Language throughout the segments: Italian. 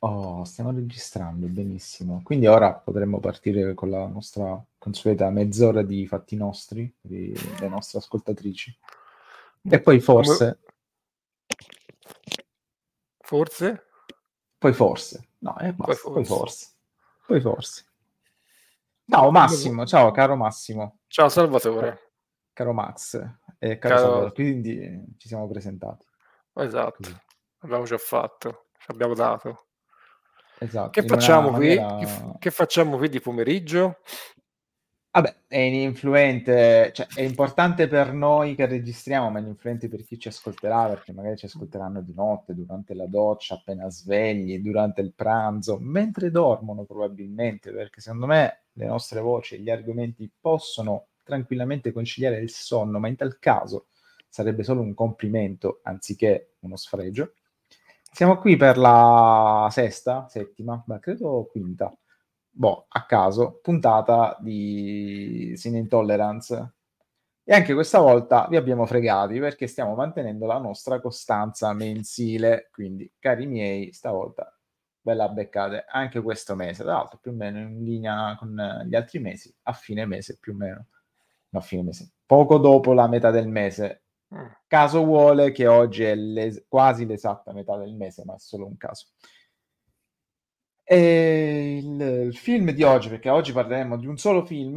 Oh, stiamo registrando, benissimo. Quindi ora potremmo partire con la nostra consueta mezz'ora di fatti nostri, di, le nostre ascoltatrici. E poi forse... Forse? Poi forse. No, eh, poi forse. Poi forse. Poi forse. Ciao Massimo, ciao caro Massimo. Ciao Salvatore. Caro Max e caro, caro... Salvatore, quindi ci siamo presentati. Esatto, Così. abbiamo già fatto, ci abbiamo dato. Esatto, che facciamo qui? Maniera... Che facciamo qui di pomeriggio? Vabbè, è ininfluente, cioè è importante per noi che registriamo, ma è ininfluente per chi ci ascolterà, perché magari ci ascolteranno di notte, durante la doccia, appena svegli, durante il pranzo, mentre dormono probabilmente, perché secondo me le nostre voci e gli argomenti possono tranquillamente conciliare il sonno, ma in tal caso sarebbe solo un complimento anziché uno sfregio. Siamo qui per la sesta, settima, ma credo quinta, boh, a caso, puntata di Sin Intolerance. E anche questa volta vi abbiamo fregati perché stiamo mantenendo la nostra costanza mensile. Quindi, cari miei, stavolta bella beccate anche questo mese. Tra l'altro, più o meno in linea con gli altri mesi, a fine mese più o meno. No, a fine mese. Poco dopo la metà del mese. Caso vuole che oggi è l'es- quasi l'esatta metà del mese, ma è solo un caso. E il, il film di oggi, perché oggi parleremo di un solo film,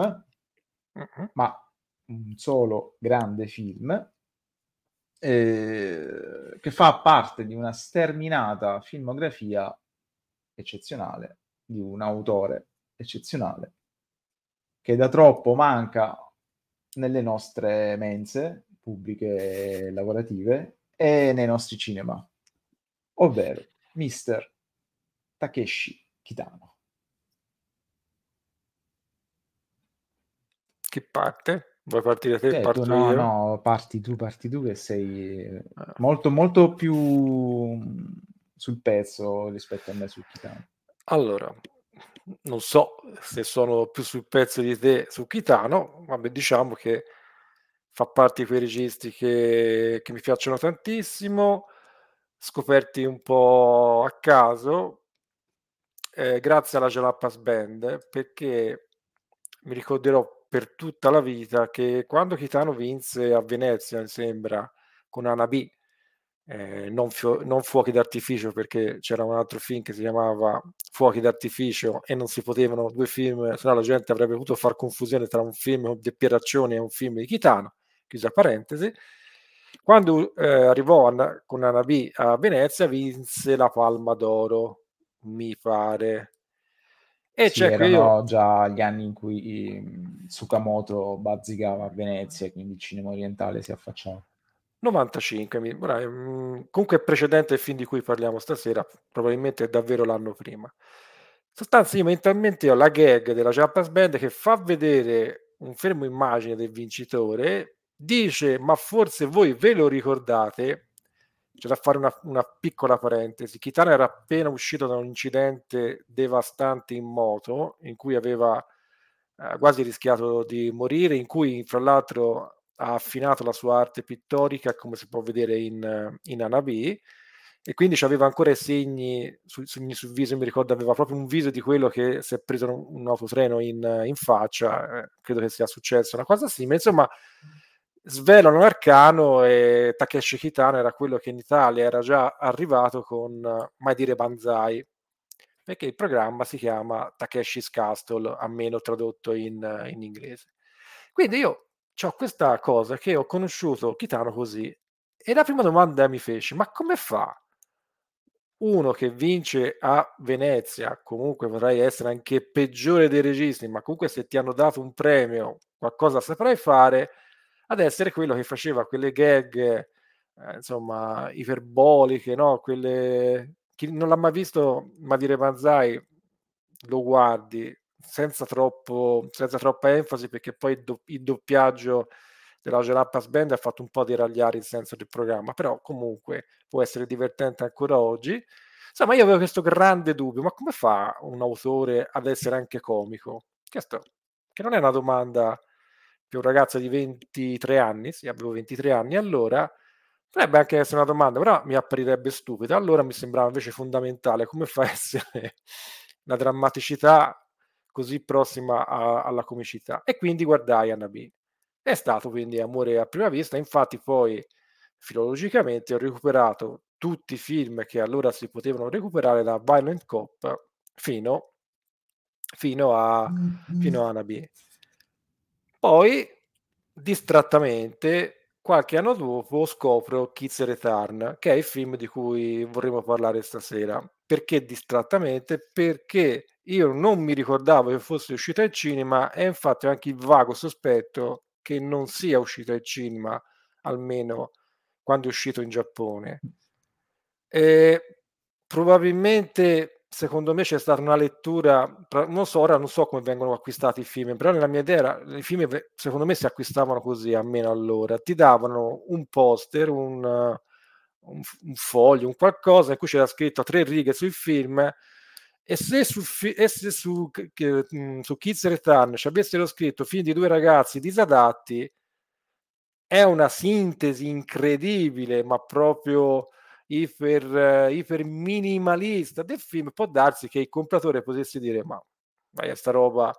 uh-huh. ma un solo grande film, eh, che fa parte di una sterminata filmografia eccezionale, di un autore eccezionale, che da troppo manca nelle nostre mense, pubbliche e lavorative e nei nostri cinema, ovvero Mr. Takeshi Kitano. Chi parte? Vuoi partire te? Eh, tu, no, io? no, parti tu, parti tu che sei ah. molto, molto più sul pezzo rispetto a me su Kitano. Allora, non so se sono più sul pezzo di te su Kitano, ma diciamo che fa parte di quei registi che, che mi piacciono tantissimo, scoperti un po' a caso, eh, grazie alla Jalapas Band, perché mi ricorderò per tutta la vita che quando Kitano vinse a Venezia, mi sembra, con Anabi, eh, non, fio- non, fuochi d'artificio perché c'era un altro film che si chiamava Fuochi d'artificio e non si potevano due film, se no la gente avrebbe potuto far confusione tra un film di Pieraccioni e un film di Kitano chiusa parentesi. Quando eh, arrivò a, con Anabi a Venezia vinse la Palma d'Oro, mi pare. E sì, c'è erano io... già gli anni in cui Tsukamoto bazzicava a Venezia, quindi il cinema orientale si affacciava. 95, mi... Mm, comunque precedente al film di cui parliamo stasera, probabilmente è davvero l'anno prima. In sostanza, io mentalmente ho la gag della Japas Band che fa vedere un fermo immagine del vincitore dice, ma forse voi ve lo ricordate, c'è da fare una, una piccola parentesi, Kitano era appena uscito da un incidente devastante in moto, in cui aveva eh, quasi rischiato di morire, in cui fra l'altro ha affinato la sua arte pittorica, come si può vedere in, in Anabi, e quindi aveva ancora i segni sul, sul, viso, mi ricordo aveva proprio un viso di quello che si è preso un, un autotreno in, in faccia, eh, credo che sia successo una cosa simile, insomma svelano l'arcano e Takeshi Kitano era quello che in Italia era già arrivato con uh, Mai dire Banzai perché il programma si chiama Takeshi's Castle a meno tradotto in, uh, in inglese. Quindi io ho questa cosa che ho conosciuto Kitano così e la prima domanda mi fece ma come fa uno che vince a Venezia comunque vorrei essere anche peggiore dei registi ma comunque se ti hanno dato un premio qualcosa saprai fare ad essere quello che faceva quelle gag, eh, insomma, iperboliche, no? Quelle... Chi non l'ha mai visto Madire Manzai lo guardi senza, troppo, senza troppa enfasi perché poi il, do- il doppiaggio della Jalapas Band ha fatto un po' deragliare il senso del programma, però comunque può essere divertente ancora oggi. Insomma, io avevo questo grande dubbio, ma come fa un autore ad essere anche comico? Questo, che non è una domanda per un ragazzo di 23 anni, sì, avevo 23 anni allora, Potrebbe anche essere una domanda, però mi apparirebbe stupida. Allora mi sembrava invece fondamentale come fa a essere la drammaticità così prossima a, alla comicità. E quindi guardai Anna B. È stato quindi amore a prima vista, infatti poi filologicamente ho recuperato tutti i film che allora si potevano recuperare da Violent Cop fino, fino, a, mm-hmm. fino a Anna B. Poi, distrattamente, qualche anno dopo scopro Kids Return, che è il film di cui vorremmo parlare stasera. Perché distrattamente? Perché io non mi ricordavo che fosse uscita al cinema e infatti ho anche il vago sospetto che non sia uscita al cinema, almeno quando è uscito in Giappone. E probabilmente secondo me c'è stata una lettura, non so, ora non so come vengono acquistati i film, però nella mia idea i film secondo me si acquistavano così, almeno allora, ti davano un poster, un, un, un foglio, un qualcosa in cui c'era scritto tre righe sul film e se su, e se su, che, su Kids Return ci avessero scritto film di due ragazzi disadatti, è una sintesi incredibile, ma proprio iper, iper minimalista del film, può darsi che il compratore potesse dire ma vai sta roba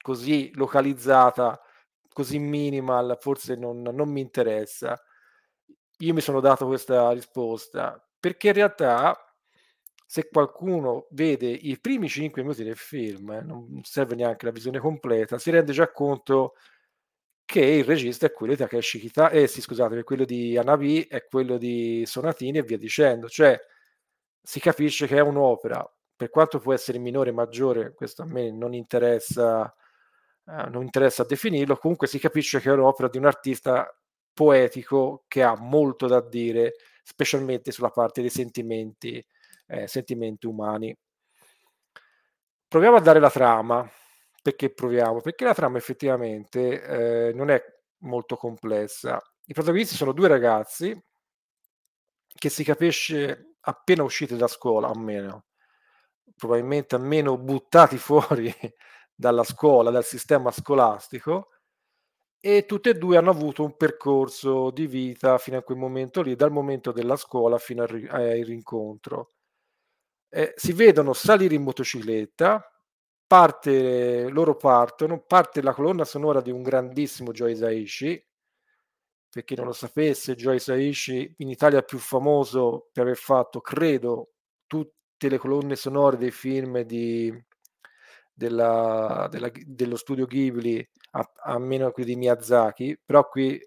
così localizzata, così minimal, forse non, non mi interessa. Io mi sono dato questa risposta perché in realtà se qualcuno vede i primi 5 minuti del film, eh, non serve neanche la visione completa, si rende già conto che il regista è quello di Takeshi Kitano, eh sì scusate, è quello di Anabi, è quello di Sonatini e via dicendo, cioè si capisce che è un'opera, per quanto può essere minore o maggiore, questo a me non interessa, eh, non interessa definirlo, comunque si capisce che è un'opera di un artista poetico che ha molto da dire, specialmente sulla parte dei sentimenti, eh, sentimenti umani. Proviamo a dare la trama perché proviamo? Perché la trama effettivamente eh, non è molto complessa. I protagonisti sono due ragazzi che si capisce appena usciti da scuola, almeno, probabilmente almeno buttati fuori dalla scuola, dal sistema scolastico, e tutti e due hanno avuto un percorso di vita fino a quel momento lì, dal momento della scuola fino al rincontro. Eh, si vedono salire in motocicletta, parte, loro partono, parte la colonna sonora di un grandissimo Joe Hisaishi, per chi non lo sapesse, Joe Hisaishi in Italia è più famoso per aver fatto, credo, tutte le colonne sonore dei film di, della, della, dello studio Ghibli, a, a meno qui di Miyazaki, però qui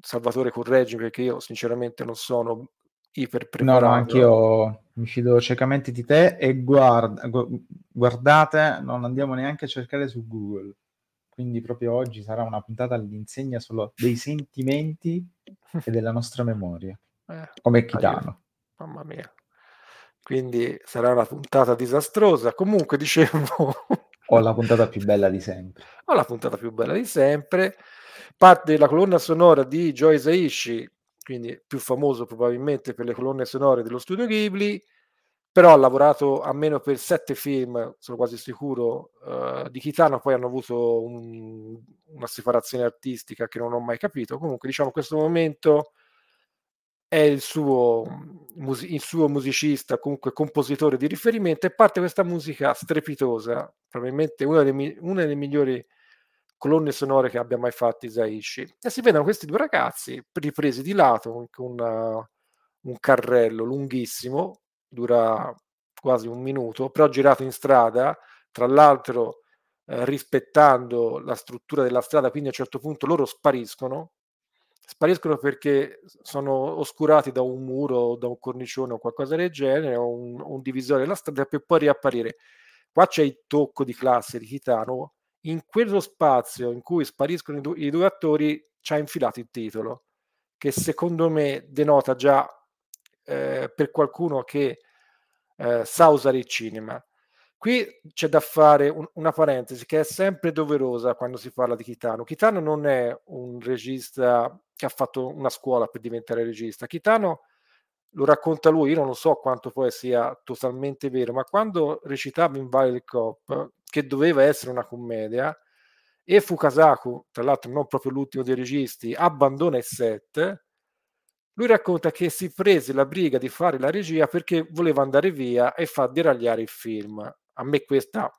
Salvatore correggi perché io sinceramente non sono iper preparato. No, no, anch'io mi fido ciecamente di te e guarda, guardate, non andiamo neanche a cercare su Google. Quindi proprio oggi sarà una puntata all'insegna solo dei sentimenti e della nostra memoria, eh, come Chitano. Mamma mia. Quindi sarà una puntata disastrosa. Comunque dicevo... Ho la puntata più bella di sempre. Ho la puntata più bella di sempre. Parte della colonna sonora di Joy Saishi, quindi più famoso probabilmente per le colonne sonore dello studio Ghibli, però ha lavorato almeno per sette film, sono quasi sicuro, uh, di Kitano, poi hanno avuto un, una separazione artistica che non ho mai capito. Comunque, diciamo, in questo momento è il suo, il suo musicista, comunque compositore di riferimento, e parte questa musica strepitosa, probabilmente una delle, una delle migliori colonne sonore che abbia mai fatto Isaishi. E si vedono questi due ragazzi ripresi di lato con una, un carrello lunghissimo, dura quasi un minuto, però girato in strada, tra l'altro eh, rispettando la struttura della strada, quindi a un certo punto loro spariscono, spariscono perché sono oscurati da un muro, da un cornicione o qualcosa del genere, o un, un divisore della strada per poi riapparire. Qua c'è il tocco di classe di Titano in quello spazio in cui spariscono i, du- i due attori ci ha infilato il titolo, che secondo me denota già eh, per qualcuno che eh, sa usare il cinema. Qui c'è da fare un, una parentesi che è sempre doverosa quando si parla di Kitano. Kitano non è un regista che ha fatto una scuola per diventare regista. Kitano lo racconta lui, io non so quanto poi sia totalmente vero, ma quando recitava in Violet Cop, che doveva essere una commedia, e Fukasaku, tra l'altro non proprio l'ultimo dei registi, abbandona il set, lui racconta che si prese la briga di fare la regia perché voleva andare via e far deragliare il film. A me questa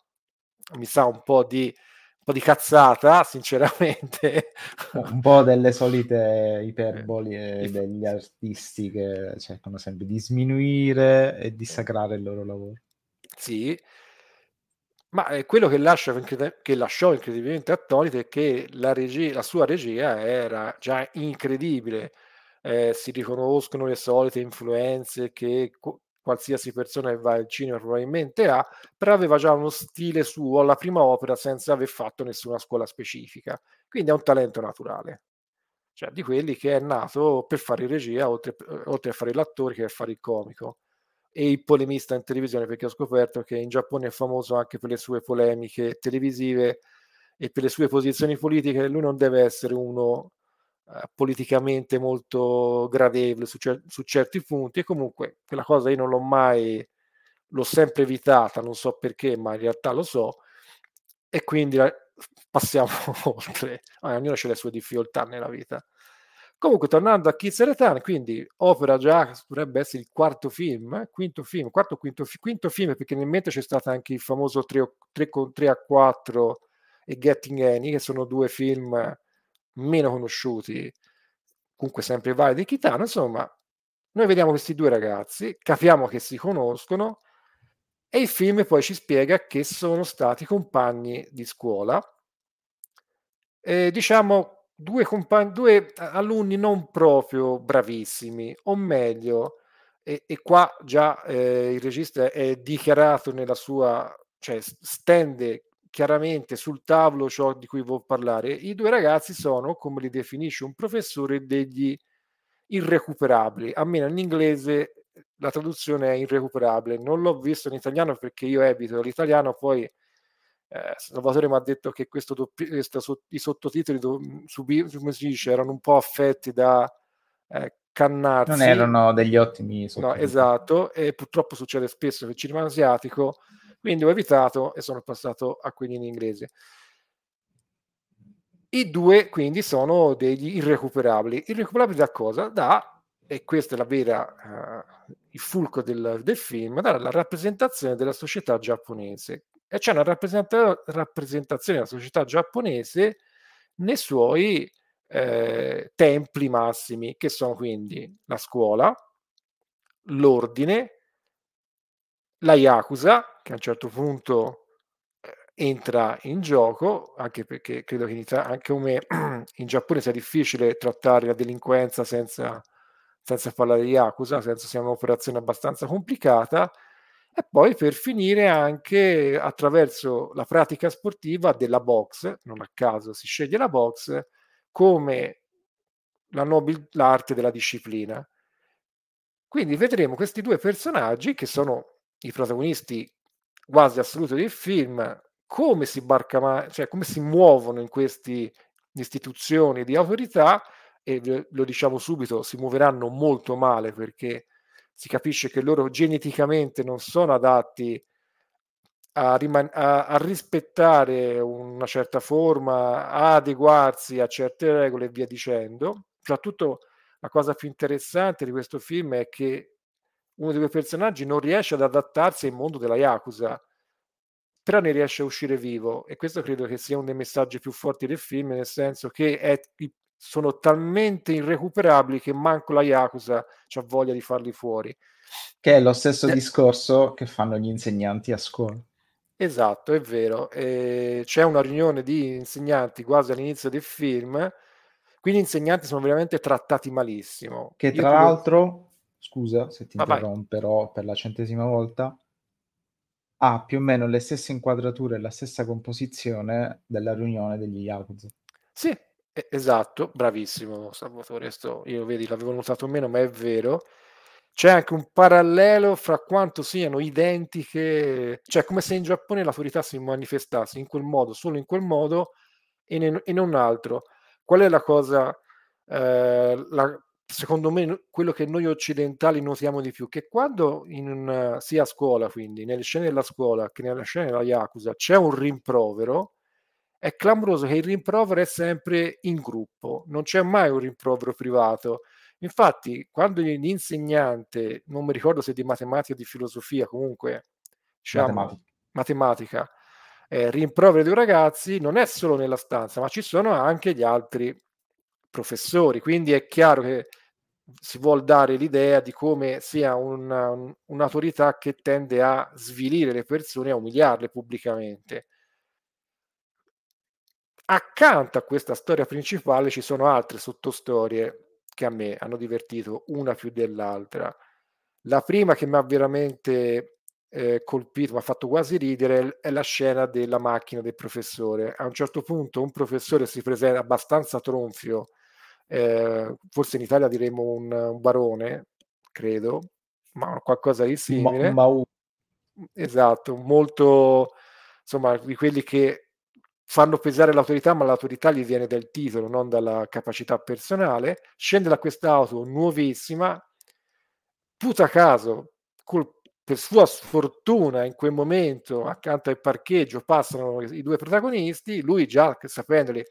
mi sa un po' di, un po di cazzata, sinceramente. Un po' delle solite iperboli eh, degli artisti che cercano sempre di sminuire e dissacrare il loro lavoro. Sì, ma eh, quello che, lascia, che lasciò incredibilmente attonito è che la, regia, la sua regia era già incredibile. Eh, si riconoscono le solite influenze che co- qualsiasi persona che va al cinema probabilmente ha, però aveva già uno stile suo alla prima opera senza aver fatto nessuna scuola specifica. Quindi è un talento naturale, cioè di quelli che è nato per fare regia, oltre, oltre a fare l'attore che per fare il comico e il polemista in televisione, perché ho scoperto che in Giappone è famoso anche per le sue polemiche televisive e per le sue posizioni politiche. Lui non deve essere uno eh, politicamente molto gradevole su, cer- su, certi punti e comunque quella cosa io non l'ho mai, l'ho sempre evitata, non so perché, ma in realtà lo so e quindi la, passiamo oltre, ah, ognuno ha le sue difficoltà nella vita. Comunque, tornando a Kids Return, quindi opera già dovrebbe essere il quarto film, eh? quinto film, quarto quinto, quinto film, perché nel mente c'è stato anche il famoso 3, 3, 3 a 4 e Getting Annie, che sono due film meno conosciuti, comunque sempre vari di Kitano, insomma, noi vediamo questi due ragazzi, capiamo che si conoscono e il film poi ci spiega che sono stati compagni di scuola, e, diciamo due, compagni, due alunni non proprio bravissimi, o meglio, e, e qua già eh, il regista è dichiarato nella sua, cioè stende chiaramente sul tavolo ciò di cui vuol parlare. I due ragazzi sono, come li definisce un professore, degli irrecuperabili. Almeno in inglese la traduzione è irrecuperabile. Non l'ho visto in italiano perché io evito l'italiano, poi eh, Salvatore mi ha detto che questo doppi- questo, i sottotitoli do- subi- come si dice, erano un po' affetti da eh, cannarsi. Non erano degli ottimi sottotitoli. No, esatto, e purtroppo succede spesso nel cinema asiatico quindi ho evitato e sono passato a quelli in inglese. I due quindi sono degli irrecuperabili. Irrecuperabili da cosa? Da, e questa è la vera, uh, il fulcro del, del, film, dalla rappresentazione della società giapponese. E c'è una rappresenta- rappresentazione della società giapponese nei suoi eh, templi massimi, che sono quindi la scuola, l'ordine, la Yakuza, che a un certo punto eh, entra in gioco, anche perché credo che in Italia, anche come in Giappone sia difficile trattare la delinquenza senza, senza parlare di Yakuza, senza sia un'operazione abbastanza complicata, e poi per finire anche attraverso la pratica sportiva della box, non a caso si sceglie la box, come la nobil- l'arte della disciplina. Quindi vedremo questi due personaggi che sono i protagonisti quasi assoluti del film, come si barca, cioè come si muovono in queste istituzioni di autorità e lo diciamo subito, si muoveranno molto male perché si capisce che loro geneticamente non sono adatti a, riman- a, a rispettare una certa forma, a adeguarsi a certe regole e via dicendo. Soprattutto la cosa più interessante di questo film è che uno dei due personaggi non riesce ad adattarsi al mondo della Yakuza, però ne riesce a uscire vivo e questo credo che sia uno dei messaggi più forti del film, nel senso che è, sono talmente irrecuperabili che manco la Yakuza ha voglia di farli fuori. Che è lo stesso eh. discorso che fanno gli insegnanti a scuola. Esatto, è vero. E c'è una riunione di insegnanti quasi all'inizio del film, quindi gli insegnanti sono veramente trattati malissimo. Che tra Io l'altro scusa se ti ah, interromperò per la centesima volta, ha più o meno le stesse inquadrature e la stessa composizione della riunione degli Yakuza. Sì, esatto, bravissimo Salvatore, sto, io vedi l'avevo notato meno, ma è vero. C'è anche un parallelo fra quanto siano identiche, cioè come se in Giappone l'autorità si manifestasse in quel modo, solo in quel modo e, ne, e non altro. Qual è la cosa, eh, la, secondo me quello che noi occidentali notiamo di più, che quando in, sia a scuola, quindi nelle scene della scuola che nelle scene della Yakuza c'è un rimprovero, è clamoroso che il rimprovero è sempre in gruppo, non c'è mai un rimprovero privato. Infatti, quando l'insegnante, non mi ricordo se di matematica o di filosofia, comunque, diciamo, matematica, matematica eh, rimprovera due ragazzi, non è solo nella stanza, ma ci sono anche gli altri professori. Quindi è chiaro che si vuole dare l'idea di come sia una, un, un'autorità che tende a svilire le persone, a umiliarle pubblicamente. Accanto a questa storia principale ci sono altre sottostorie che a me hanno divertito, una più dell'altra. La prima che mi ha veramente eh, colpito, mi ha fatto quasi ridere, è la scena della macchina del professore. A un certo punto un professore si presenta abbastanza tronfio, eh, forse in Italia diremmo un, un, barone, credo, ma qualcosa di simile. Ma, ma... Esatto, molto, insomma, di quelli che fanno pesare l'autorità, ma l'autorità gli viene dal titolo, non dalla capacità personale. Scende da quest'auto nuovissima, puta caso, col per sua sfortuna in quel momento accanto al parcheggio passano i due protagonisti, lui già sapendoli,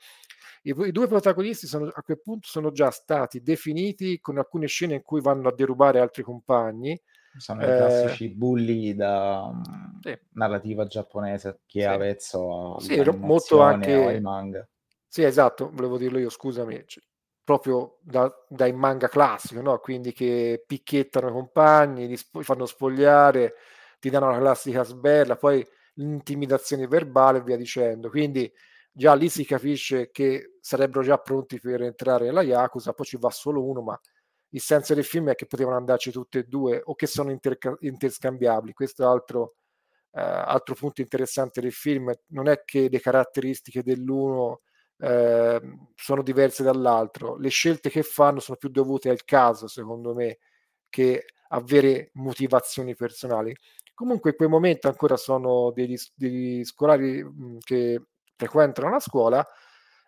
i, i, due protagonisti sono, a quel punto sono già stati definiti con alcune scene in cui vanno a derubare altri compagni. Sono eh, i classici bulli da sì. narrativa giapponese che sì. avezzo a sì, molto anche ai manga. Sì, esatto, volevo dirlo io, scusami. Cioè, proprio da, dai manga classico, no? quindi che picchiettano i compagni, li sp- fanno spogliare, ti danno la classica sberla, poi l'intimidazione verbale e via dicendo. Quindi già lì si capisce che sarebbero già pronti per entrare nella Yakuza, poi ci va solo uno, ma il senso del film è che potevano andarci tutte e due o che sono interca- interscambiabili. Questo è altro, eh, altro punto interessante del film, non è che le caratteristiche dell'uno eh, sono diverse dall'altro. Le scelte che fanno sono più dovute al caso, secondo me, che a vere motivazioni personali. Comunque in quel momento ancora sono degli, degli scolari mh, che frequentano la scuola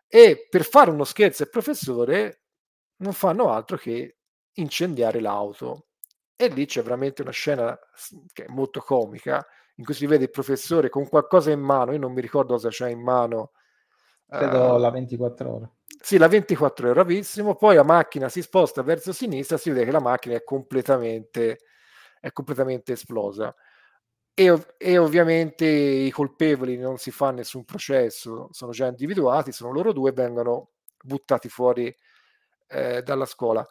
e per fare uno scherzo al professore non fanno altro che incendiare l'auto. E lì c'è veramente una scena che è molto comica, in cui si vede il professore con qualcosa in mano, io non mi ricordo cosa c'è in mano, Credo uh, la 24 ore. Sì, la 24 ore, bravissimo. Poi la macchina si sposta verso sinistra, si vede che la macchina è completamente, è completamente esplosa. E, e, ovviamente i colpevoli non si fa nessun processo, sono già individuati, sono loro due, vengono buttati fuori eh, dalla scuola.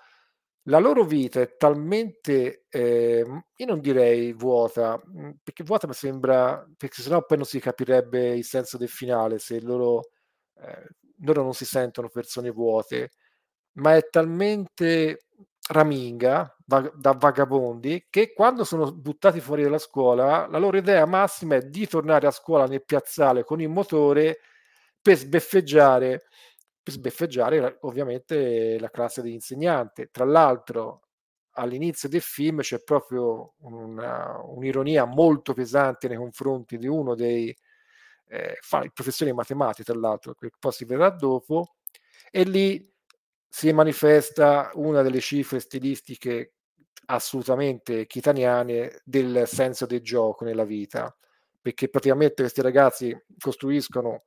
La loro vita è talmente, eh, io non direi vuota, perché vuota mi sembra, perché sennò poi non si capirebbe il senso del finale, se loro eh, loro non si sentono persone vuote, ma è talmente raminga va- da vagabondi che quando sono buttati fuori dalla scuola la loro idea massima è di tornare a scuola nel piazzale con il motore per sbeffeggiare, sbeffeggiare ovviamente la classe dell'insegnante. Tra l'altro all'inizio del film c'è proprio una, un'ironia molto pesante nei confronti di uno dei, eh, professore di matematica, tra l'altro, che poi si vedrà dopo, e lì si manifesta una delle cifre stilistiche assolutamente kitaniane del senso del gioco nella vita, perché praticamente questi ragazzi costruiscono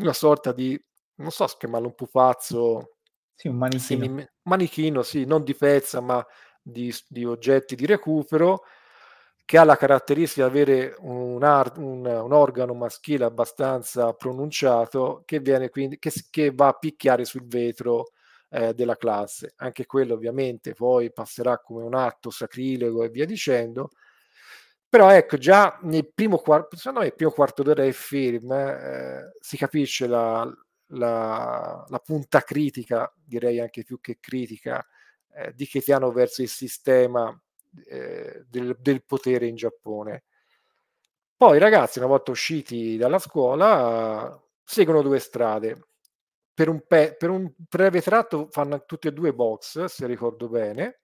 una sorta di, non so chiamarlo un pupazzo, sì, un manichino. Semi, manichino, sì, non di pezza, ma di, di oggetti di recupero, che ha la caratteristica di avere un, ar- un, un organo maschile abbastanza pronunciato che, viene quindi, che, che va a picchiare sul vetro eh, della classe. Anche quello ovviamente poi passerà come un atto sacrilego e via dicendo. Però ecco, già nel primo quarto, secondo me, il primo quarto d'ora del film eh, si capisce la, la, la, punta critica, direi anche più che critica, eh, di Chetiano verso il sistema eh, del, del, potere in Giappone. Poi i ragazzi, una volta usciti dalla scuola, seguono due strade. Per un, pe- per un breve tratto fanno tutti e due box, se ricordo bene,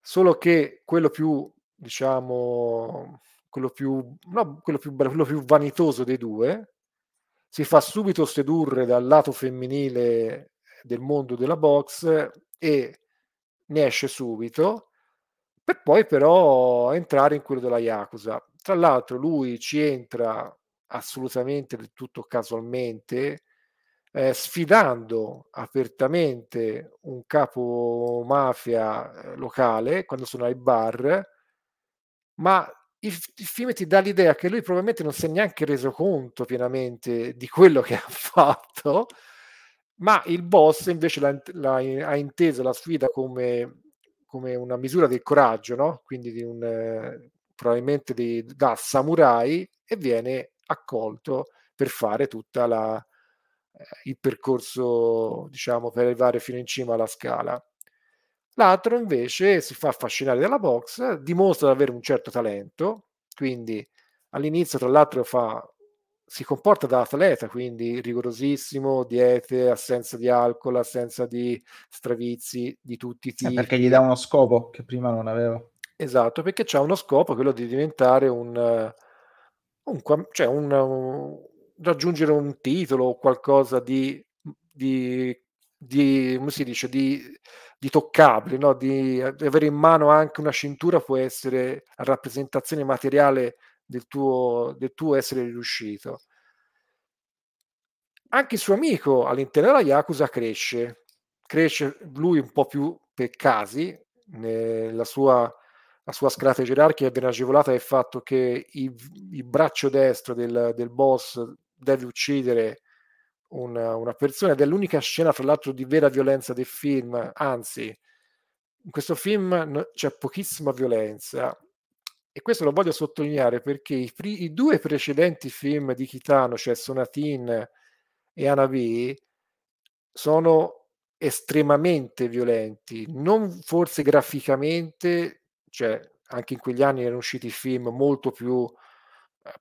solo che quello più, diciamo, quello più, no, quello più, quello più vanitoso dei due si fa subito sedurre dal lato femminile del mondo della box e ne esce subito per poi però entrare in quello della Yakuza. Tra l'altro lui ci entra assolutamente del tutto casualmente, eh, sfidando apertamente un capo mafia eh, locale quando sono ai bar, ma il, il, film ti dà l'idea che lui probabilmente non si è neanche reso conto pienamente di quello che ha fatto, ma il boss invece l'ha, l'ha, ha inteso la sfida come, come, una misura del coraggio, no? quindi di un, eh, probabilmente di, da samurai e viene accolto per fare tutta la, eh, il percorso, diciamo, per arrivare fino in cima alla scala. L'altro invece si fa affascinare dalla box, dimostra di avere un certo talento, quindi all'inizio tra l'altro fa, si comporta da atleta, quindi rigorosissimo, diete, assenza di alcol, assenza di stravizi di tutti i tipi. Eh, perché gli dà uno scopo che prima non aveva. Esatto, perché c'ha uno scopo, quello di diventare un, un, cioè un, un raggiungere un titolo o qualcosa di, di, di, come si dice, di, di toccabile, no? di, avere in mano anche una cintura può essere a rappresentazione materiale del tuo, del tuo essere riuscito. Anche il suo amico all'interno della Yakuza cresce, cresce lui un po' più per casi, nella sua la sua scalata gerarchica viene agevolata dal fatto che il, il braccio destro del, del, boss deve uccidere una, una, persona ed è l'unica scena, fra l'altro, di vera violenza del film. Anzi, in questo film c'è pochissima violenza. E questo lo voglio sottolineare perché i, i due precedenti film di Kitano, cioè Sonatin e Anabi, sono estremamente violenti, non forse graficamente cioè anche in quegli anni erano usciti film molto più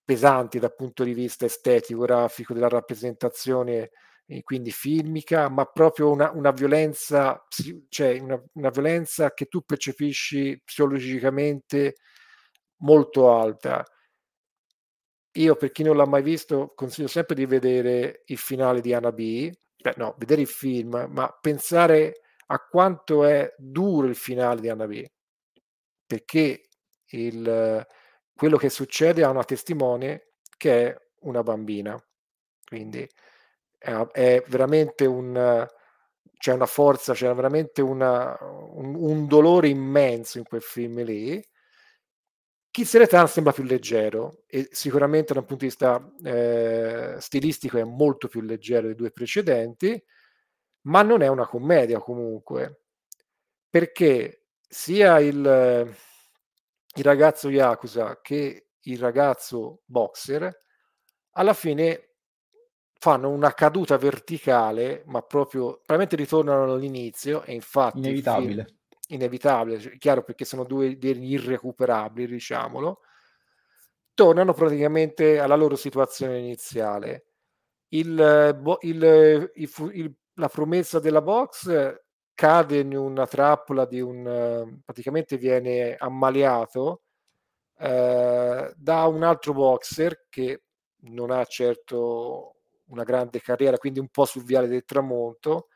pesanti dal punto di vista estetico, grafico, della rappresentazione, eh, quindi filmica, ma proprio una, una violenza, cioè una, una, violenza che tu percepisci psicologicamente molto alta. Io, per chi non l'ha mai visto, consiglio sempre di vedere il finale di Anna B, Beh, no, vedere il film, ma pensare a quanto è duro il finale di Anna B perché il, quello che succede ha una testimone che è una bambina. Quindi è, è veramente un c'è una forza, c'è veramente una, un, un, dolore immenso in quel film lì. Kids Return sembra più leggero e sicuramente dal punto di vista eh, stilistico è molto più leggero dei due precedenti, ma non è una commedia comunque, perché sia il, il ragazzo Yakuza che il ragazzo boxer alla fine fanno una caduta verticale, ma proprio probabilmente ritornano all'inizio e infatti inevitabile. Film, inevitabile, cioè, chiaro perché sono due degli irrecuperabili, diciamolo. Tornano praticamente alla loro situazione iniziale. Il, il, il, la promessa della box cade in una trappola di un praticamente viene ammaliato eh, da un altro boxer che non ha certo una grande carriera, quindi un po' sul viale del tramonto,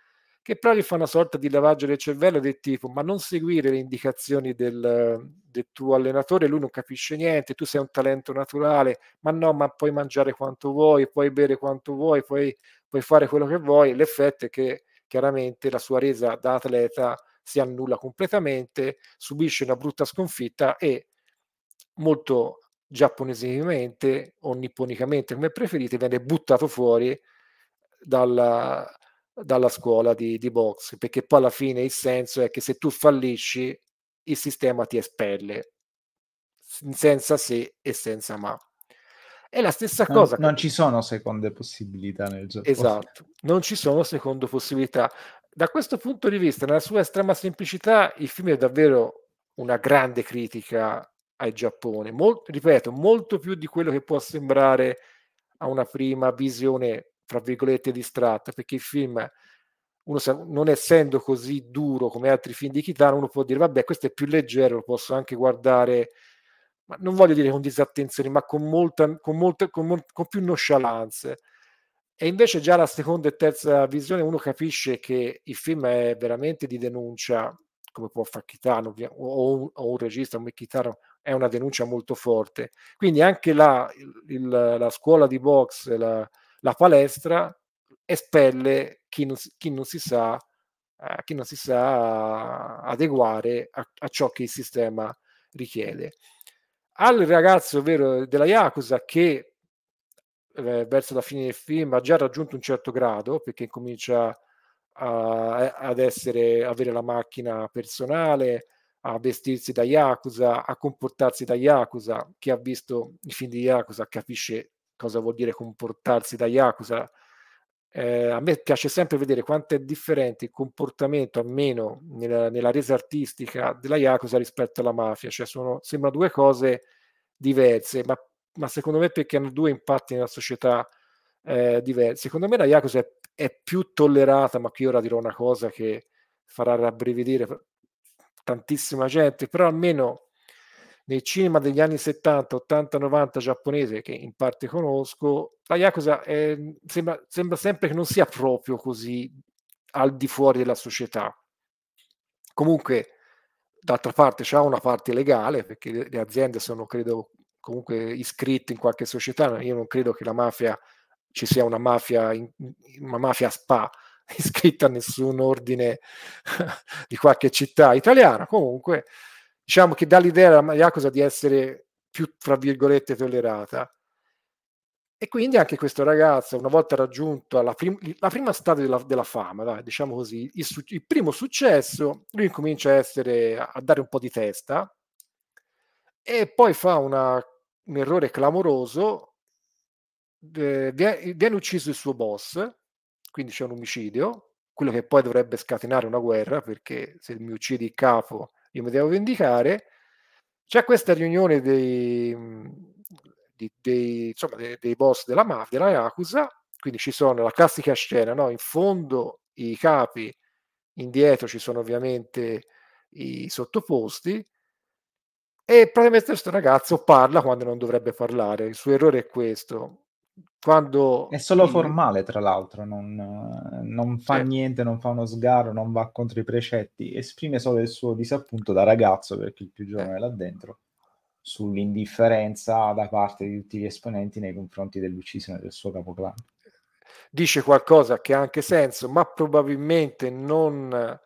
che però gli fa una sorta di lavaggio del cervello del tipo ma non seguire le indicazioni del, del tuo allenatore, lui non capisce niente, tu sei un talento naturale, ma no, ma puoi mangiare quanto vuoi, puoi bere quanto vuoi, puoi, puoi fare quello che vuoi, l'effetto è che chiaramente la sua resa da atleta si annulla completamente, subisce una brutta sconfitta e molto giapponesamente o nipponicamente come preferite viene buttato fuori dalla, dalla scuola di, di box perché poi alla fine il senso è che se tu fallisci il sistema ti espelle senza se e senza ma è la stessa non, cosa. Non ci sono seconde possibilità nel gioco. Esatto, non ci sono seconde possibilità. Da questo punto di vista, nella sua estrema semplicità, il film è davvero una grande critica al Giappone. Mol- ripeto, molto più di quello che può sembrare a una prima visione, tra virgolette, distratta, perché il film, uno sa, non essendo così duro come altri film di Kitano, uno può dire, vabbè, questo è più leggero, lo posso anche guardare ma non voglio dire con disattenzione, ma con, molta, con, molte, con, con più nonchalance. E invece già la seconda e terza visione uno capisce che il film è veramente di denuncia, come può fare Kitano, o un, o un regista come Kitano, è una denuncia molto forte. Quindi anche là il, la scuola di box, la, la palestra, espelle chi non, chi non si sa eh, chi non si sa adeguare a, a, ciò che il sistema richiede. Al ragazzo vero della Yakuza che eh, verso la fine del film ha già raggiunto un certo grado perché comincia a, ad essere, avere la macchina personale, a vestirsi da Yakuza, a comportarsi da Yakuza. Chi ha visto i film di Yakuza capisce cosa vuol dire comportarsi da Yakuza. Eh, a me piace sempre vedere quanto è differente il comportamento, almeno nella, nella resa artistica della Yakuza rispetto alla mafia. Cioè sono, sembrano due cose diverse, ma, ma secondo me perché hanno due impatti nella società eh, diversi. Secondo me la Yakuza è, è, più tollerata, ma qui ora dirò una cosa che farà rabbrividire tantissima gente, però almeno nel cinema degli anni 70, 80, 90 giapponese, che in parte conosco, la Yakuza è, sembra, sembra sempre che non sia proprio così al di fuori della società. Comunque, d'altra parte, c'è una parte legale, perché le, le aziende sono, credo, comunque iscritte in qualche società. Io non credo che la mafia ci sia una mafia, una mafia spa iscritta a nessun ordine di qualche città italiana. Comunque, diciamo che dà l'idea alla Yakuza di essere più, tra virgolette, tollerata. E quindi anche questo ragazzo, una volta raggiunto la, prim- la prima stadia della, della fama, dai, diciamo così, il, su- il, primo successo, lui comincia a, essere, a dare un po' di testa e poi fa una, un errore clamoroso, eh, viene, viene ucciso il suo boss, quindi c'è un omicidio, quello che poi dovrebbe scatenare una guerra, perché se mi uccidi il capo io mi devo vendicare. C'è questa riunione dei, dei, dei, insomma, dei, dei boss della mafia, della Yakuza, quindi ci sono la classica scena, no? in fondo i capi, indietro ci sono ovviamente i sottoposti, e praticamente questo ragazzo parla quando non dovrebbe parlare. Il suo errore è questo quando è solo formale, tra l'altro, non, non fa sì. niente, non fa uno sgarro, non va contro i precetti, esprime solo il suo disappunto da ragazzo, perché il più giovane è là dentro, sull'indifferenza da parte di tutti gli esponenti nei confronti dell'uccisione del suo capoclan. Dice qualcosa che ha anche senso, ma probabilmente non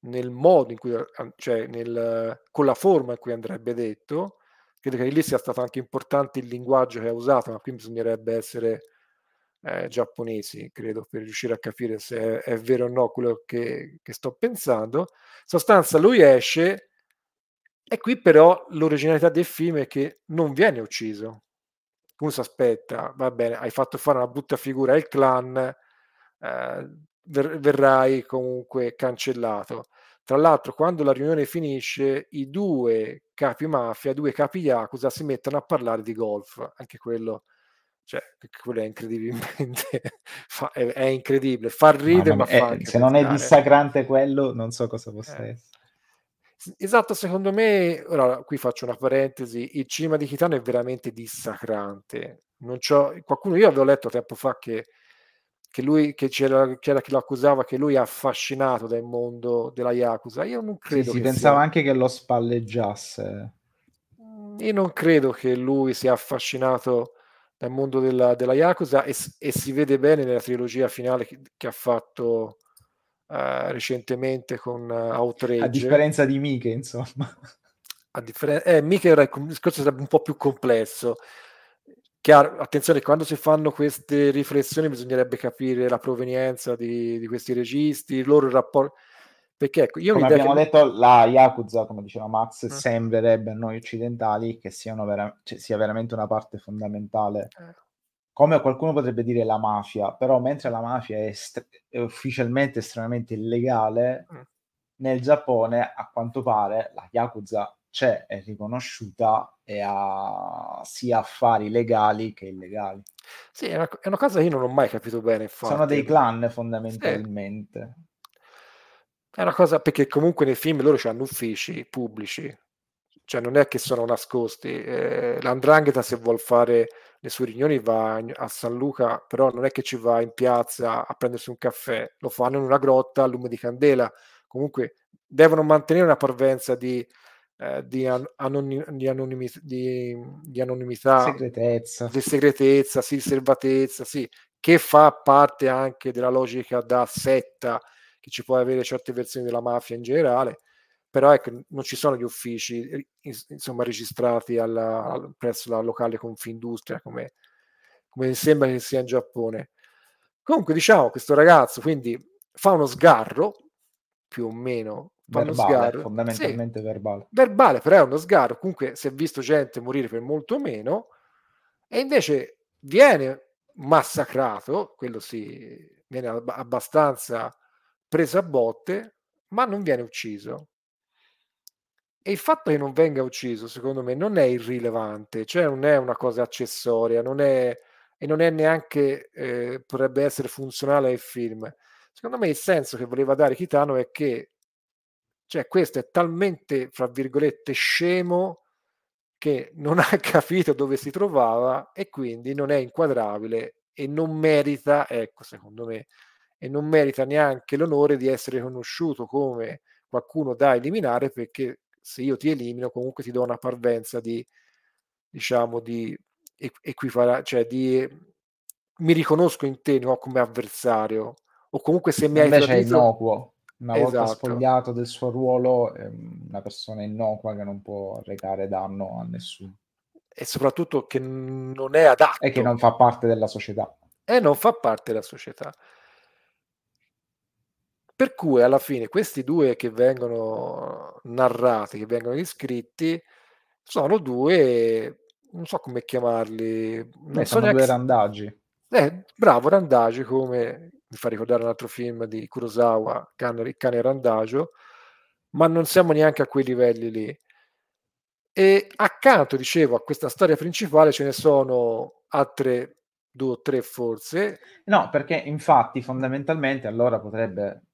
nel modo in cui, cioè nel, con la forma in cui andrebbe detto, credo che lì sia stato anche importante il linguaggio che ha usato, ma qui bisognerebbe essere eh, giapponesi, credo, per riuscire a capire se è, è vero o no quello che, che, sto pensando. In sostanza, lui esce e qui però l'originalità del film è che non viene ucciso. Uno si aspetta, va bene, hai fatto fare una brutta figura al clan, eh, ver- verrai comunque cancellato. Tra l'altro, quando la riunione finisce, i due capi mafia, due capi Yakuza si mettono a parlare di golf. Anche quello, cioè, quello è incredibilmente, fa, è, è, incredibile, fa ridere, ma, ma fa è, Se non è dissacrante quello, non so cosa possa eh. essere. Esatto, secondo me, ora qui faccio una parentesi, il cinema di Kitano è veramente dissacrante. Non qualcuno, io avevo letto tempo fa che che lui che c'era, c'era chi lo accusava che lui è affascinato dal mondo della Yakuza. Io non credo. Sì, si pensava sia... anche che lo spalleggiasse. Mm, io non credo che lui sia affascinato dal mondo della, della Yakuza e, e, si vede bene nella trilogia finale che, che ha fatto uh, recentemente con uh, Outrage. A differenza di Mike, insomma. A differen- eh, Mike era il discorso sarebbe un po' più complesso Chiaro, attenzione, quando si fanno queste riflessioni bisognerebbe capire la provenienza di, di questi registi, il loro rapporto. Perché ecco, io come abbiamo che... detto, la Yakuza, come diceva Max, eh. sembrerebbe a noi occidentali che vera... cioè, sia veramente una parte fondamentale. Eh. Come qualcuno potrebbe dire la mafia, però mentre la mafia è, est- è ufficialmente estremamente illegale, mm. nel Giappone a quanto pare la Yakuza c'è, è riconosciuta e ha sia affari legali che illegali. Sì, è una, è una cosa che io non ho mai capito bene. Infatti. Sono dei clan fondamentalmente. Sì. È una cosa perché comunque nei film loro hanno uffici pubblici, cioè non è che sono nascosti. Eh, L'Andrangheta se vuol fare le sue riunioni va a San Luca, però non è che ci va in piazza a prendersi un caffè, lo fanno in una grotta a lume di candela. Comunque devono mantenere una parvenza di eh, di, anoni- di, anonimi- di, di, anonimità, segretezza. di segretezza, sì, riservatezza, sì, che fa parte anche della logica da setta che ci può avere certe versioni della mafia in generale, però ecco, non ci sono gli uffici insomma, registrati alla, presso la locale Confindustria come, come sembra che sia in Giappone. Comunque diciamo, questo ragazzo quindi fa uno sgarro, più o meno, fa verbale, sgarro. fondamentalmente sì, verbale. Verbale, però è uno sgarro, comunque si è visto gente morire per molto meno, e invece viene massacrato, quello sì, viene abbastanza preso a botte, ma non viene ucciso. E il fatto che non venga ucciso, secondo me, non è irrilevante, cioè non è una cosa accessoria, non è, e non è neanche, eh, potrebbe essere funzionale al film. Secondo me il senso che voleva dare Kitano è che, cioè, questo è talmente, fra virgolette, scemo che non ha capito dove si trovava e quindi non è inquadrabile e non merita, ecco, secondo me, e non merita neanche l'onore di essere conosciuto come qualcuno da eliminare perché se io ti elimino comunque ti do una parvenza di diciamo di equiparare cioè di mi riconosco in te no, come avversario o comunque se mi hai invece tradito... innocuo una esatto. volta spogliato del suo ruolo è una persona innocua che non può recare danno a nessuno e soprattutto che non è adatto. E che non fa parte della società. E non fa parte della società. Per cui alla fine questi due che vengono narrati, che vengono descritti, sono due, non so come chiamarli. Non sono so due randaggi. Eh, bravo, randagi, come mi fa ricordare un altro film di Kurosawa, Cane, Cane Randagio, ma non siamo neanche a quei livelli lì. E accanto, dicevo, a questa storia principale ce ne sono altre due o tre forse. No, perché infatti fondamentalmente allora potrebbe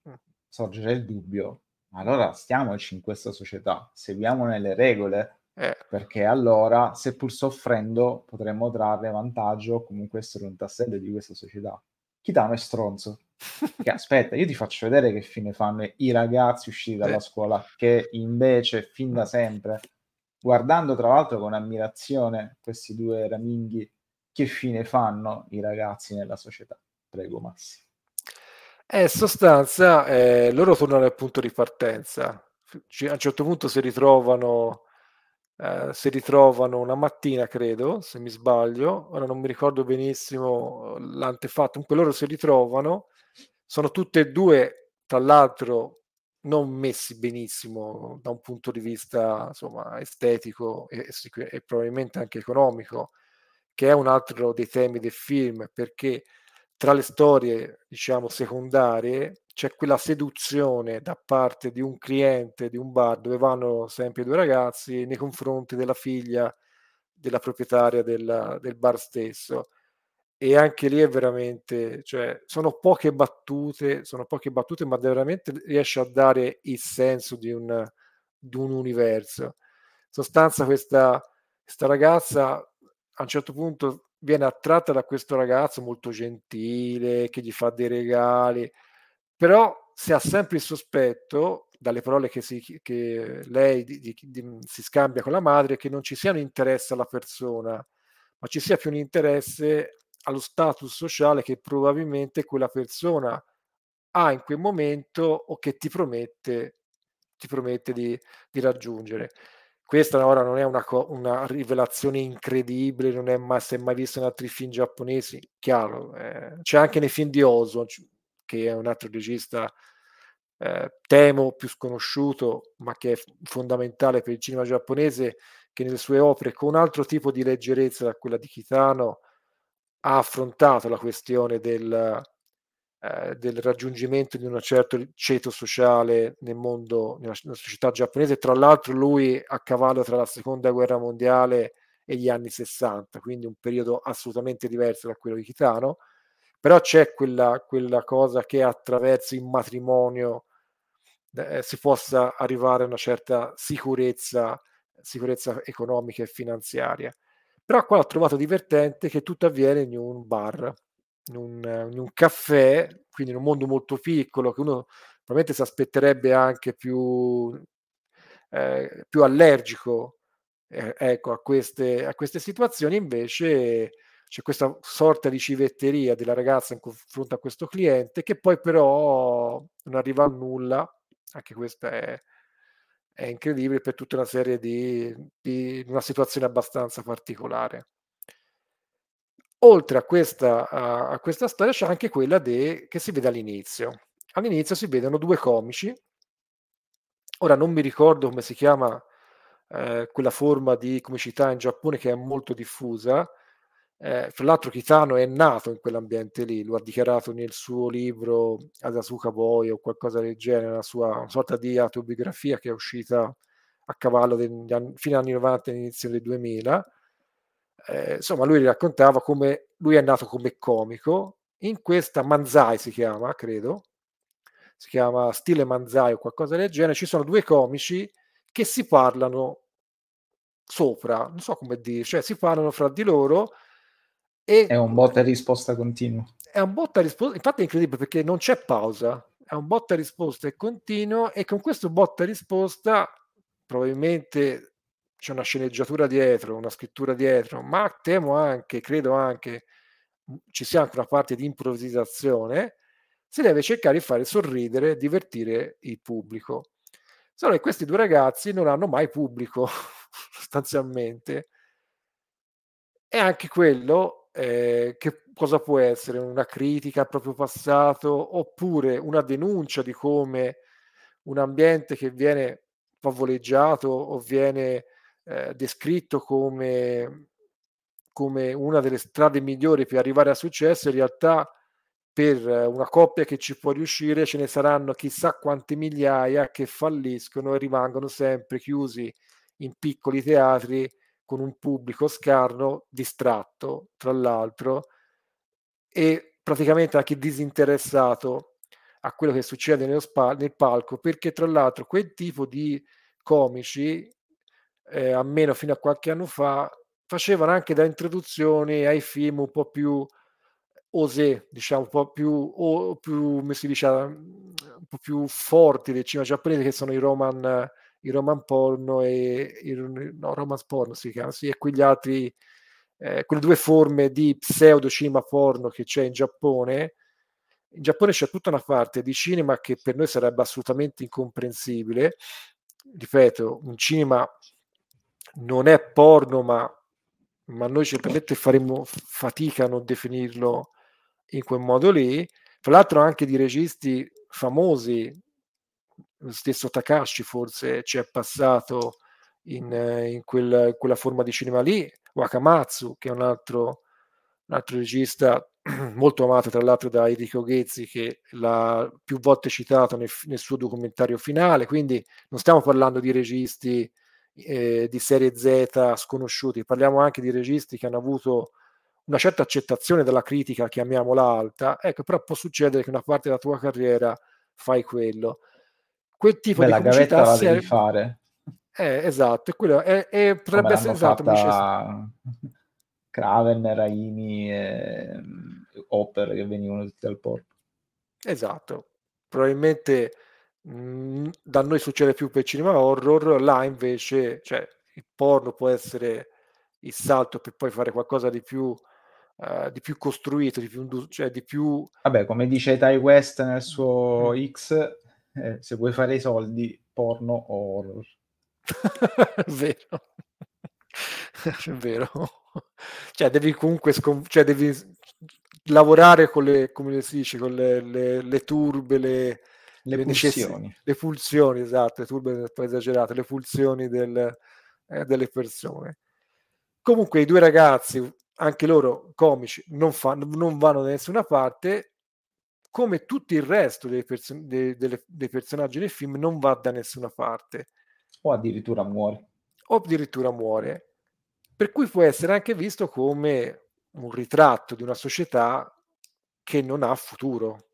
sorgere il dubbio, ma allora stiamoci in questa società, seguiamo nelle regole, eh. perché allora, seppur soffrendo, potremmo trarre vantaggio o comunque essere un tassello di questa società. Chitano è stronzo. che aspetta, io ti faccio vedere che fine fanno i ragazzi usciti dalla eh. scuola, che invece fin da sempre guardando tra l'altro con ammirazione questi due raminghi, che fine fanno i ragazzi nella società? Prego Massimo. Eh, sostanza, eh, loro tornano al punto di partenza. A un certo punto si ritrovano, eh, si ritrovano una mattina, credo, se mi sbaglio, ora non mi ricordo benissimo l'antefatto, comunque loro si ritrovano, sono tutte e due, tra l'altro, non messi benissimo da un punto di vista insomma, estetico e, e, probabilmente anche economico, che è un altro dei temi del film, perché tra le storie, diciamo, secondarie c'è quella seduzione da parte di un cliente di un bar dove vanno sempre due ragazzi nei confronti della figlia della proprietaria del, del bar stesso e anche lì è veramente, cioè, sono poche battute, sono poche battute, ma veramente riesce a dare il senso di un, di un universo. In sostanza, questa, questa ragazza a un certo punto viene attratta da questo ragazzo molto gentile, che gli fa dei regali, però si ha sempre il sospetto, dalle parole che, si, che lei di, di, di, si scambia con la madre, che non ci sia un interesse alla persona, ma ci sia più un interesse allo status sociale che probabilmente quella persona ha in quel momento o che ti promette, ti promette di, di raggiungere. Questa ora non è una, co- una, rivelazione incredibile, non è mai, è mai visto in altri film giapponesi, chiaro, eh, c'è anche nei film di Oso, che è un altro regista eh, temo più sconosciuto, ma che è fondamentale per il cinema giapponese, che nelle sue opere con un altro tipo di leggerezza da quella di Kitano ha affrontato la questione del, eh, del raggiungimento di un certo ceto sociale nel mondo, nella, nella, società giapponese. Tra l'altro lui a cavallo tra la seconda guerra mondiale e gli anni 60, quindi un periodo assolutamente diverso da quello di Kitano, però c'è quella, quella cosa che attraverso il matrimonio eh, si possa arrivare a una certa sicurezza, sicurezza economica e finanziaria. Però qua ho trovato divertente che tutto avviene in un bar, in un, in un caffè, quindi in un mondo molto piccolo, che uno probabilmente si aspetterebbe anche più, eh, più allergico eh, ecco, a, queste, a queste situazioni, invece c'è questa sorta di civetteria della ragazza in confronto a questo cliente che poi però non arriva a nulla, anche questa è, è incredibile per tutta una serie di, di una situazione abbastanza particolare. Oltre a questa, a, questa storia c'è anche quella de, che si vede all'inizio. All'inizio si vedono due comici, ora non mi ricordo come si chiama eh, quella forma di comicità in Giappone che è molto diffusa, eh, fra l'altro Kitano è nato in quell'ambiente lì, lo ha dichiarato nel suo libro Adasuka Boy o qualcosa del genere, una sua una sorta di autobiografia che è uscita a cavallo anni, fine anni 90 e inizio del 2000. Eh, insomma, lui raccontava come lui è nato come comico in questa Manzai si chiama, credo, si chiama Stile Manzai o qualcosa del genere. Ci sono due comici che si parlano sopra, non so come dire, cioè si parlano fra di loro e è un botta e risposta continuo. È un botta e risposta, infatti è incredibile perché non c'è pausa, è un botta e risposta e continuo e con questo botta e risposta probabilmente c'è una sceneggiatura dietro, una scrittura dietro, ma temo anche, credo anche, ci sia anche una parte di improvvisazione, si deve cercare di fare sorridere divertire il pubblico. Solo che questi due ragazzi non hanno mai pubblico, sostanzialmente. E anche quello eh, che cosa può essere? Una critica al proprio passato oppure una denuncia di come un ambiente che viene favoleggiato o viene eh, descritto come, come una delle strade migliori per arrivare al successo, in realtà per una coppia che ci può riuscire ce ne saranno chissà quante migliaia che falliscono e rimangono sempre chiusi in piccoli teatri con un pubblico scarno, distratto, tra l'altro, e praticamente anche disinteressato a quello che succede spa- nel palco, perché tra l'altro quel tipo di comici, eh, almeno fino a qualche anno fa, facevano anche da introduzione ai film un po' più osé, diciamo, un po' più, o, più come si dice, un po' più forti del cinema giapponese, che sono i roman il roman porno e il no, romance porno si chiama, sì, e quegli altri, eh, quelle due forme di pseudo cinema porno che c'è in Giappone. In Giappone c'è tutta una parte di cinema che per noi sarebbe assolutamente incomprensibile. Ripeto, un cinema non è porno, ma, ma noi certamente faremo fatica a non definirlo in quel modo lì. Tra l'altro anche di registi famosi lo stesso Takashi forse ci è passato in, in, quel, in, quella forma di cinema lì, Wakamatsu che è un altro, un altro regista molto amato tra l'altro da Enrico Ghezzi che l'ha più volte citato nel, nel suo documentario finale, quindi non stiamo parlando di registi eh, di serie Z sconosciuti, parliamo anche di registi che hanno avuto una certa accettazione dalla critica, chiamiamola alta, ecco, però può succedere che una parte della tua carriera fai quello quel tipo Beh, di la gavetta la devi fare. Eh, esatto, e quello è, è, potrebbe essere esatto. Fatta... Craven, Raimi e Hopper che venivano tutti dal porto. Esatto, probabilmente mh, mm, da noi succede più per cinema horror, là invece cioè, il porno può essere il salto per poi fare qualcosa di più, uh, di più costruito, di più, cioè di più... Vabbè, come dice Ty West nel suo mm. X, eh, se vuoi fare i soldi, porno o horror. è vero. è vero. Cioè, devi comunque scon- cioè, devi lavorare con le, come si dice, con le, le, le turbe, le, le, pulsioni. Le pulsioni, esatto, le turbe un po' esagerate, le pulsioni del, eh, delle persone. Comunque i due ragazzi, anche loro comici, non, fanno, non vanno da nessuna parte come tutto il resto dei, perso- dei, delle, dei personaggi del film, non va da nessuna parte. O addirittura muore. O addirittura muore. Per cui può essere anche visto come un ritratto di una società che non ha futuro.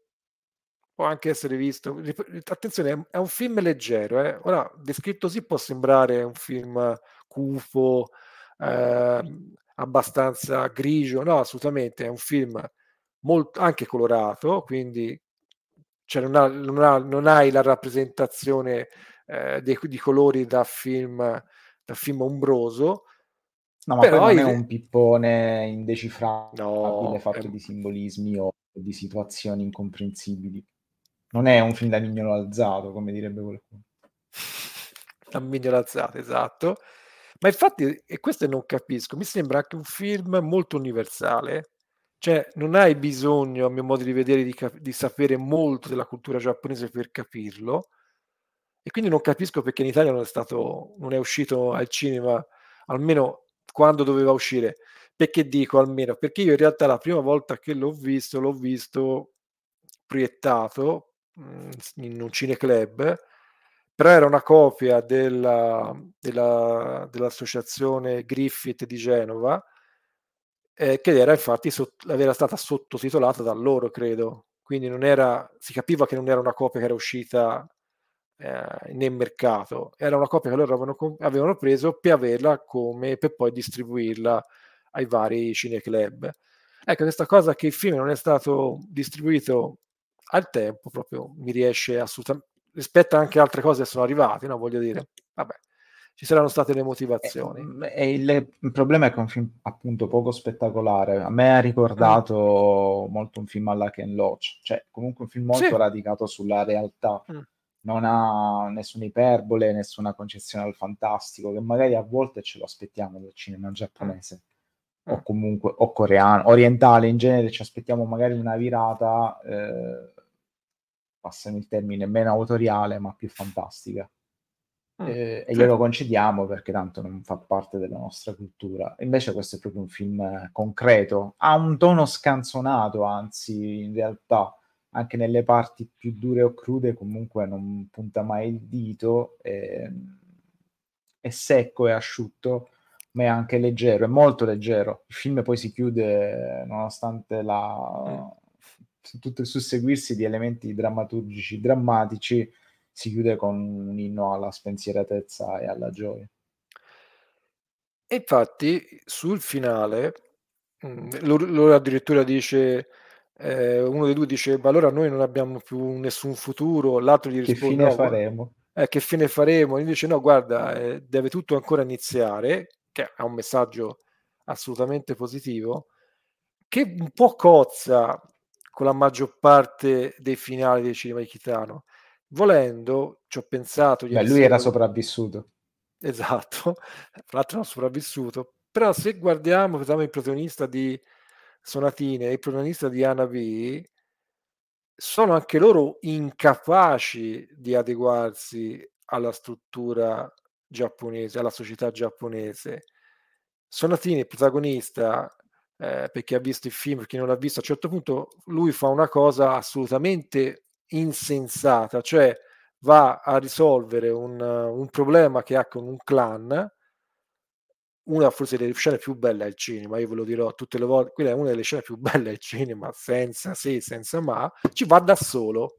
Può anche essere visto. Attenzione, è un film leggero. Eh? Ora, descritto così può sembrare un film cupo, eh, abbastanza grigio. No, assolutamente, è un film molto, anche colorato, quindi cioè non, ha, non, ha, non, hai la rappresentazione eh, dei, di colori da film, da film ombroso. No, ma Però poi non è un pippone indecifrabile no, fatto è... di simbolismi o di situazioni incomprensibili. Non è un film da mignolo alzato, come direbbe qualcuno. Da mignolo alzato, esatto. Ma infatti, e questo non capisco, mi sembra anche un film molto universale. Cioè, non hai bisogno, a mio modo di vedere, di, cap- di sapere molto della cultura giapponese per capirlo. E quindi non capisco perché in Italia non è, stato, non è uscito al cinema, almeno quando doveva uscire. Perché dico almeno? Perché io in realtà la prima volta che l'ho visto, l'ho visto proiettato in un cineclub, però era una copia della, della, dell'associazione Griffith di Genova, eh, che era infatti sott- era stata sottotitolata da loro, credo. Quindi non era, si capiva che non era una copia che era uscita eh, nel mercato, era una copia che loro avevano, avevano, preso per averla come per poi distribuirla ai vari cineclub. Ecco, questa cosa che il film non è stato distribuito al tempo proprio mi riesce assolutamente rispetto anche a altre cose che sono arrivate, no? voglio dire, vabbè, ci saranno state le motivazioni. E, il, il, problema è che è un film appunto poco spettacolare. A me ha ricordato mm. molto un film alla Ken Loach, cioè comunque un film molto sì. radicato sulla realtà. Mm non ha nessuna iperbole, nessuna concezione del fantastico, che magari a volte ce lo aspettiamo dal cinema giapponese mm. o comunque o coreano, orientale in genere, ci aspettiamo magari una virata, eh, passano il termine, meno autoriale ma più fantastica. Mm. Eh, e glielo concediamo perché tanto non fa parte della nostra cultura. Invece questo è proprio un film concreto, ha un tono scanzonato, anzi in realtà anche nelle parti più dure o crude comunque non punta mai il dito, è, è secco e asciutto, ma è anche leggero, è molto leggero. Il film poi si chiude nonostante la, tutto il susseguirsi di elementi drammaturgici drammatici, si chiude con un inno alla spensieratezza e alla gioia. E infatti sul finale, mm, loro addirittura dice eh, uno dei due dice ma allora noi non abbiamo più nessun futuro, l'altro gli risponde che fine no, faremo? Eh, che fine faremo? E dice no guarda eh, deve tutto ancora iniziare, che è un messaggio assolutamente positivo, che un po' cozza con la maggior parte dei finali del cinema di Kitano. Volendo, ci ho pensato... Beh, lui era sopravvissuto. Esatto, tra l'altro non sopravvissuto. Però se guardiamo, vediamo il protagonista di Sonatine e il protagonista di Anna B sono anche loro incapaci di adeguarsi alla struttura giapponese, alla società giapponese. Sonatine, il protagonista, eh, per chi ha visto il film, per chi non l'ha visto, a un certo punto lui fa una cosa assolutamente insensata, cioè va a risolvere un, un problema che ha con un clan. Una forse delle scene più belle al cinema, io ve lo dirò tutte le volte, quella è una delle scene più belle al cinema, senza se, senza ma, ci va da solo,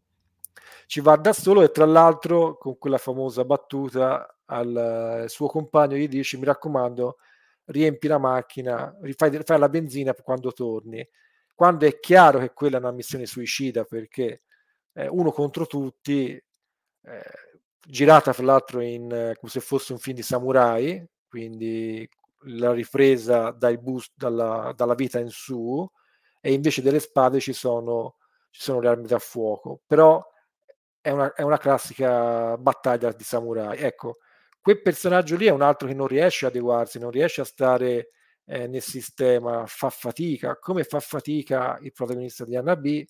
ci va da solo e tra l'altro con quella famosa battuta al suo compagno gli dice mi raccomando riempi la macchina, fai, fai la benzina quando torni, quando è chiaro che quella è una missione suicida perché eh, uno contro tutti, eh, girata fra l'altro in, come se fosse un film di samurai, quindi la ripresa dai boost, dalla, dalla, vita in su e invece delle spade ci sono, ci sono le armi da fuoco. Però è una, è una classica battaglia di samurai. Ecco quel personaggio lì è un altro che non riesce a adeguarsi non riesce a stare eh, nel sistema fa fatica come fa fatica il protagonista di Anna B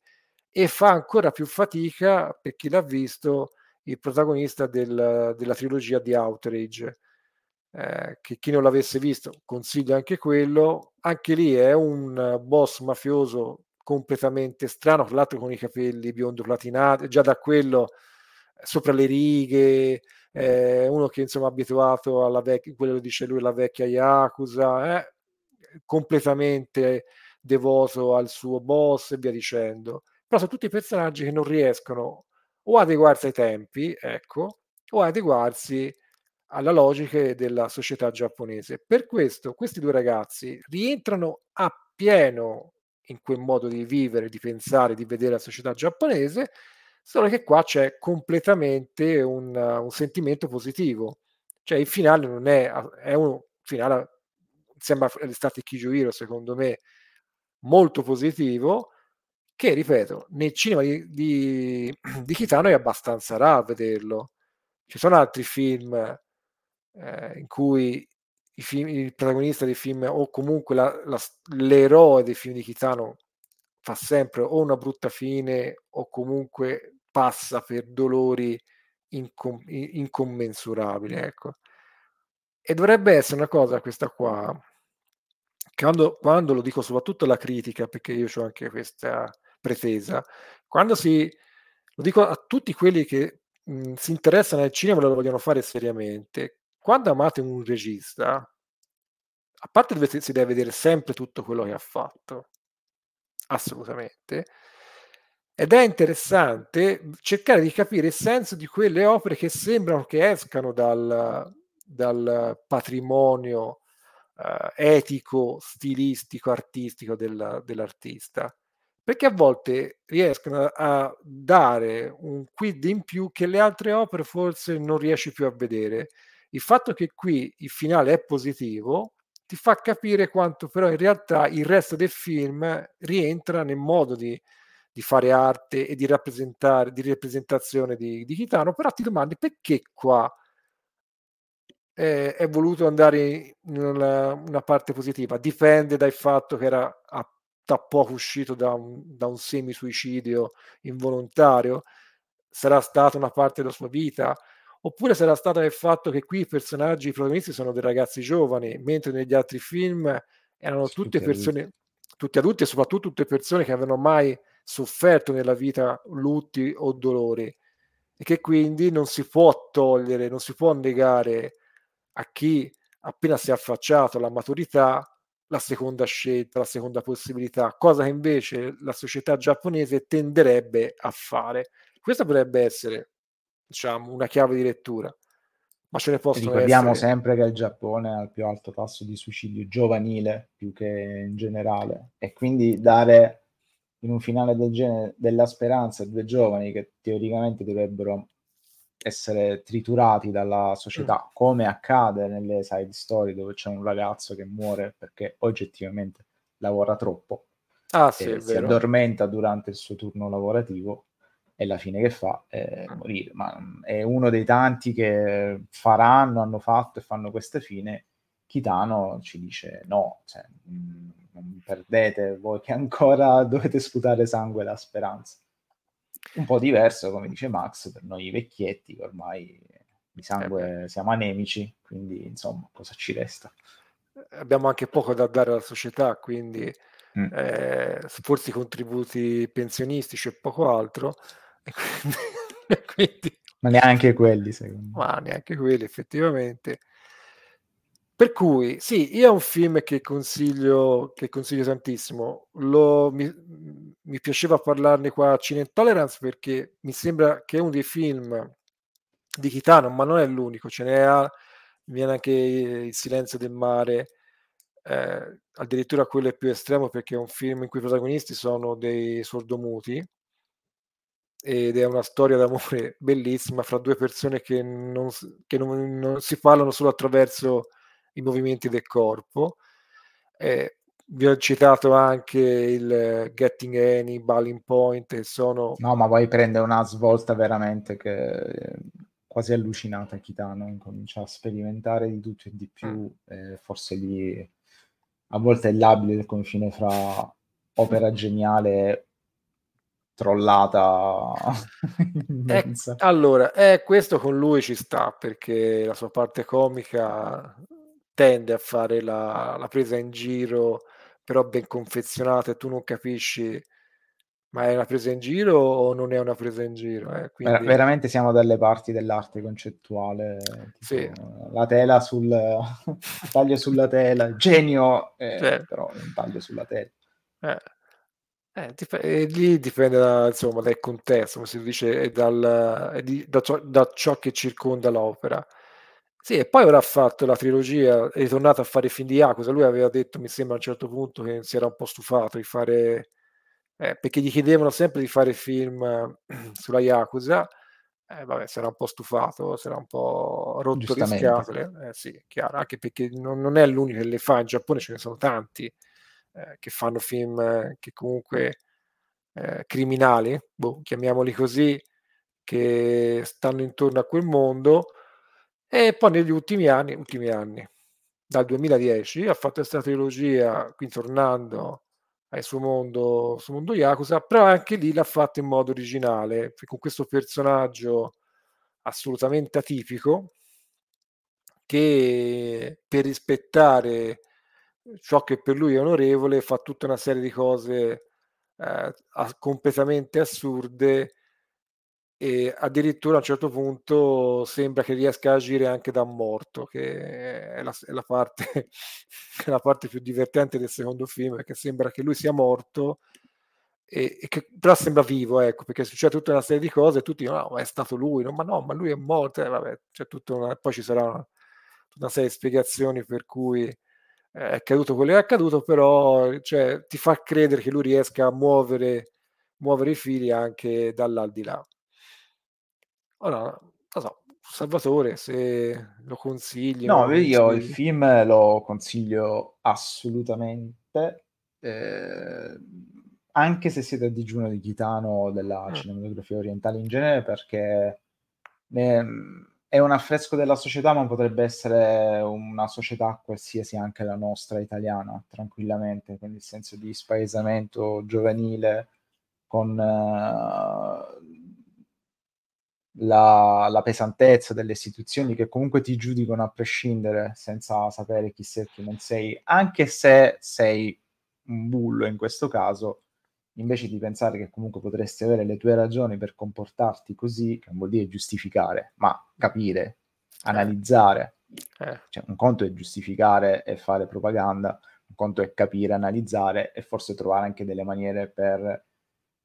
e fa ancora più fatica per chi l'ha visto il protagonista del, della trilogia di Outrage. Eh, che chi non l'avesse visto consiglio anche quello. Anche lì è un boss mafioso completamente strano tra l'altro con i capelli biondo platinati già da quello sopra le righe eh, uno che insomma è abituato alla vecchia quello dice lui la vecchia Yakuza eh, completamente devoto al suo boss e via dicendo però sono tutti personaggi che non riescono o adeguarsi ai tempi ecco o adeguarsi alla logiche della società giapponese. Per questo questi due ragazzi rientrano appieno in quel modo di vivere, di pensare, di vedere la società giapponese, solo che qua c'è completamente un, un sentimento positivo. Cioè il finale non è, è un finale sembra l'estate Kijuiro, secondo me, molto positivo, che, ripeto, nel cinema di, di, di Kitano è abbastanza raro vederlo. Ci sono altri film eh, in cui i film, il protagonista dei film o comunque la, la, l'eroe dei film di Kitano fa sempre o una brutta fine o comunque passa per dolori incom- incommensurabili. Ecco. E dovrebbe essere una cosa questa qua, quando, quando lo dico soprattutto alla critica, perché io ho anche questa pretesa, quando si, lo dico a tutti quelli che mh, si interessano al cinema e lo vogliono fare seriamente, quando amate un regista, a parte dovete, si deve vedere sempre tutto quello che ha fatto, assolutamente, ed è interessante cercare di capire il senso di quelle opere che sembrano che escano dal, dal patrimonio uh, etico, stilistico, artistico del, dell'artista. Perché a volte riescono a dare un quid in più che le altre opere forse non riesci più a vedere. Il fatto che qui il finale è positivo ti fa capire quanto però in realtà il resto del film rientra nel modo di, di fare arte e di rappresentare, di rappresentazione di, di Kitano, però ti domandi perché qua è, è voluto andare in una, una, parte positiva. Dipende dal fatto che era a, da poco uscito da un, da un semi-suicidio involontario, sarà stata una parte della sua vita, oppure sarà stata il fatto che qui i personaggi, i protagonisti sono dei ragazzi giovani, mentre negli altri film erano tutte tutti persone, adulti. tutti adulti e soprattutto tutte persone che avevano mai sofferto nella vita lutti o dolori e che quindi non si può togliere, non si può negare a chi appena si è affacciato alla maturità la seconda scelta, la seconda possibilità, cosa che invece la società giapponese tenderebbe a fare. Questa potrebbe essere, diciamo, una chiave di lettura. Ma ce ne possono Ricordiamo essere... sempre che il Giappone ha il più alto tasso di suicidio giovanile più che in generale e quindi dare in un finale del genere della speranza a due giovani che teoricamente dovrebbero essere triturati dalla società, mm. come accade nelle side story dove c'è un ragazzo che muore perché oggettivamente lavora troppo, ah, sì, si addormenta durante il suo turno lavorativo e la fine che fa è mm. morire. Ma mm, è uno dei tanti che faranno, hanno fatto e fanno questa fine. Kitano ci dice no, cioè, mm, non perdete voi che ancora dovete sputare sangue la speranza un po' diverso, come dice Max, per noi vecchietti che ormai di sangue eh siamo anemici, quindi insomma, cosa ci resta? Abbiamo anche poco da dare alla società, quindi mm. eh, forse i contributi pensionistici e poco altro. Quindi. Ma neanche quelli, secondo me. Ma neanche quelli, effettivamente. Per cui, sì, io è un film che consiglio, che consiglio tantissimo. Lo, mi, mi, piaceva parlarne qua a Cine Intolerance perché mi sembra che è uno dei film di Kitano, ma non è l'unico, ce n'è viene anche Il silenzio del mare, eh, addirittura quello è più estremo perché è un film in cui i protagonisti sono dei sordomuti ed è una storia d'amore bellissima fra due persone che non, che non, non si parlano solo attraverso i movimenti del corpo. Eh, vi ho citato anche il Getting Any, Balling Point, e sono... No, ma poi prende una svolta veramente che è quasi allucinata Kitano, comincia a sperimentare di tutto e di più, eh, forse lì a volte è labile il confine fra opera geniale e trollata eh, allora, eh, questo con lui ci sta perché la sua parte comica tende a fare la, la presa in giro, però ben confezionata e tu non capisci ma è una presa in giro o non è una presa in giro? Eh? Quindi... Ver- veramente siamo dalle parti dell'arte concettuale. Tipo, sì. La tela sul taglio sulla tela, genio, eh, certo. però un taglio sulla tela. Eh. Eh, dip- lì dipende da, insomma, dal contesto, come si dice, dal, di, da, ciò, da ciò che circonda l'opera. Sì, e poi ha fatto la trilogia, è ritornato a fare i film di Yakuza. Lui aveva detto, mi sembra a un certo punto, che si era un po' stufato di fare, eh, perché gli chiedevano sempre di fare film sulla Yakuza. Eh, vabbè, si era un po' stufato, si era un po' rotto le scatole, eh, sì, chiaro, anche perché non, non, è l'unico che le fa, in Giappone ce ne sono tanti eh, che fanno film eh, che comunque eh, criminali, boh, chiamiamoli così, che stanno intorno a quel mondo e poi negli ultimi anni, ultimi anni dal 2010 ha fatto questa trilogia, qui tornando al suo mondo, suo mondo Yakuza, però anche lì l'ha fatto in modo originale, con questo personaggio assolutamente atipico che per rispettare ciò che per lui è onorevole fa tutta una serie di cose eh, completamente assurde e addirittura a un certo punto sembra che riesca a agire anche da morto, che è la, è la, parte, è la parte, più divertente del secondo film, perché sembra che lui sia morto, e, e che, però sembra vivo, ecco, perché succede tutta una serie di cose e tutti dicono, no, è stato lui, no, ma no, ma lui è morto, eh, vabbè, una, poi ci sarà una, una, serie di spiegazioni per cui è accaduto quello che è accaduto, però cioè, ti fa credere che lui riesca a muovere, muovere i fili anche dall'aldilà. Ora, non so, Salvatore, se lo consigli. No, io il film lo consiglio assolutamente, eh, anche se siete a digiuno di Chitano della mm. cinematografia orientale in genere, perché ne, è un affresco della società, ma potrebbe essere una società qualsiasi, anche la nostra italiana, tranquillamente, quindi il senso di spaesamento giovanile con... Uh, la, la, pesantezza delle istituzioni che comunque ti giudicano a prescindere senza sapere chi sei e chi non sei, anche se sei un bullo in questo caso, invece di pensare che comunque potresti avere le tue ragioni per comportarti così, che non vuol dire giustificare, ma capire, analizzare. Eh. Cioè, un conto è giustificare e fare propaganda, un conto è capire, analizzare e forse trovare anche delle maniere per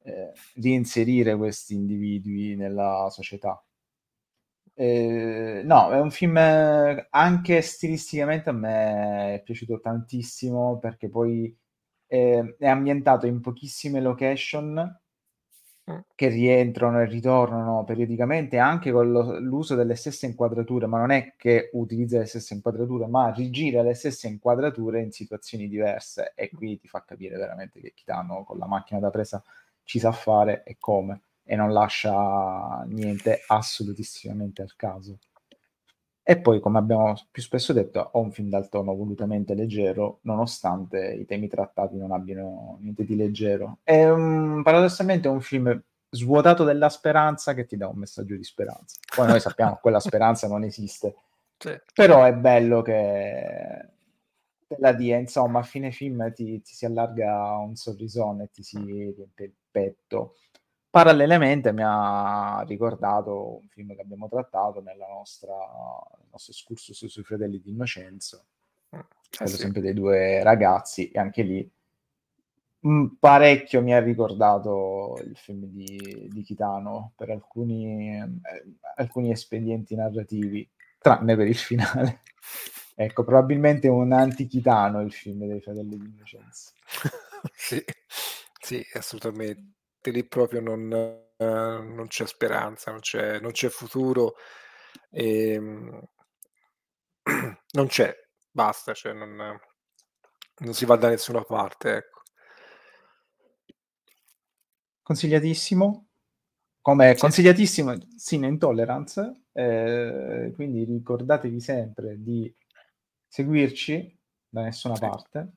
eh, di inserire questi individui nella società. Eh, no, è un film anche stilisticamente a me è piaciuto tantissimo perché poi eh, è ambientato in pochissime location mm. che rientrano e ritornano periodicamente anche con lo, l'uso delle stesse inquadrature, ma non è che utilizza le stesse inquadrature, ma rigira le stesse inquadrature in situazioni diverse e qui ti fa capire veramente che Kitano con la macchina da presa ci sa fare e come e non lascia niente assolutissimamente al caso. E poi, come abbiamo più spesso detto, ho un film dal tono volutamente leggero, nonostante i temi trattati non abbiano niente di leggero. È un, paradossalmente un film svuotato della speranza che ti dà un messaggio di speranza. Poi noi sappiamo che quella speranza non esiste, sì. però è bello che la dia, insomma, a fine film ti, ti, si allarga un sorrisone e ti si riempie il petto. Parallelamente mi ha ricordato un film che abbiamo trattato nella nostra, nel nostro excursus sui fratelli di Innocenzo, eh quello sì. sempre dei due ragazzi, e anche lì mm, parecchio mi ha ricordato il film di, di Kitano per alcuni, eh, alcuni espedienti narrativi, tranne per il finale. Ecco, probabilmente un antichitano il film dei fratelli di Innocenzo. sì, sì, assolutamente. Lì proprio non, uh, non c'è speranza, non c'è, non c'è futuro. E, ehm, non c'è, basta, cioè non, non, si va da nessuna parte. Ecco. Consigliatissimo, come sì. consigliatissimo Sin Intolerance, eh, quindi ricordatevi sempre di seguirci da nessuna parte,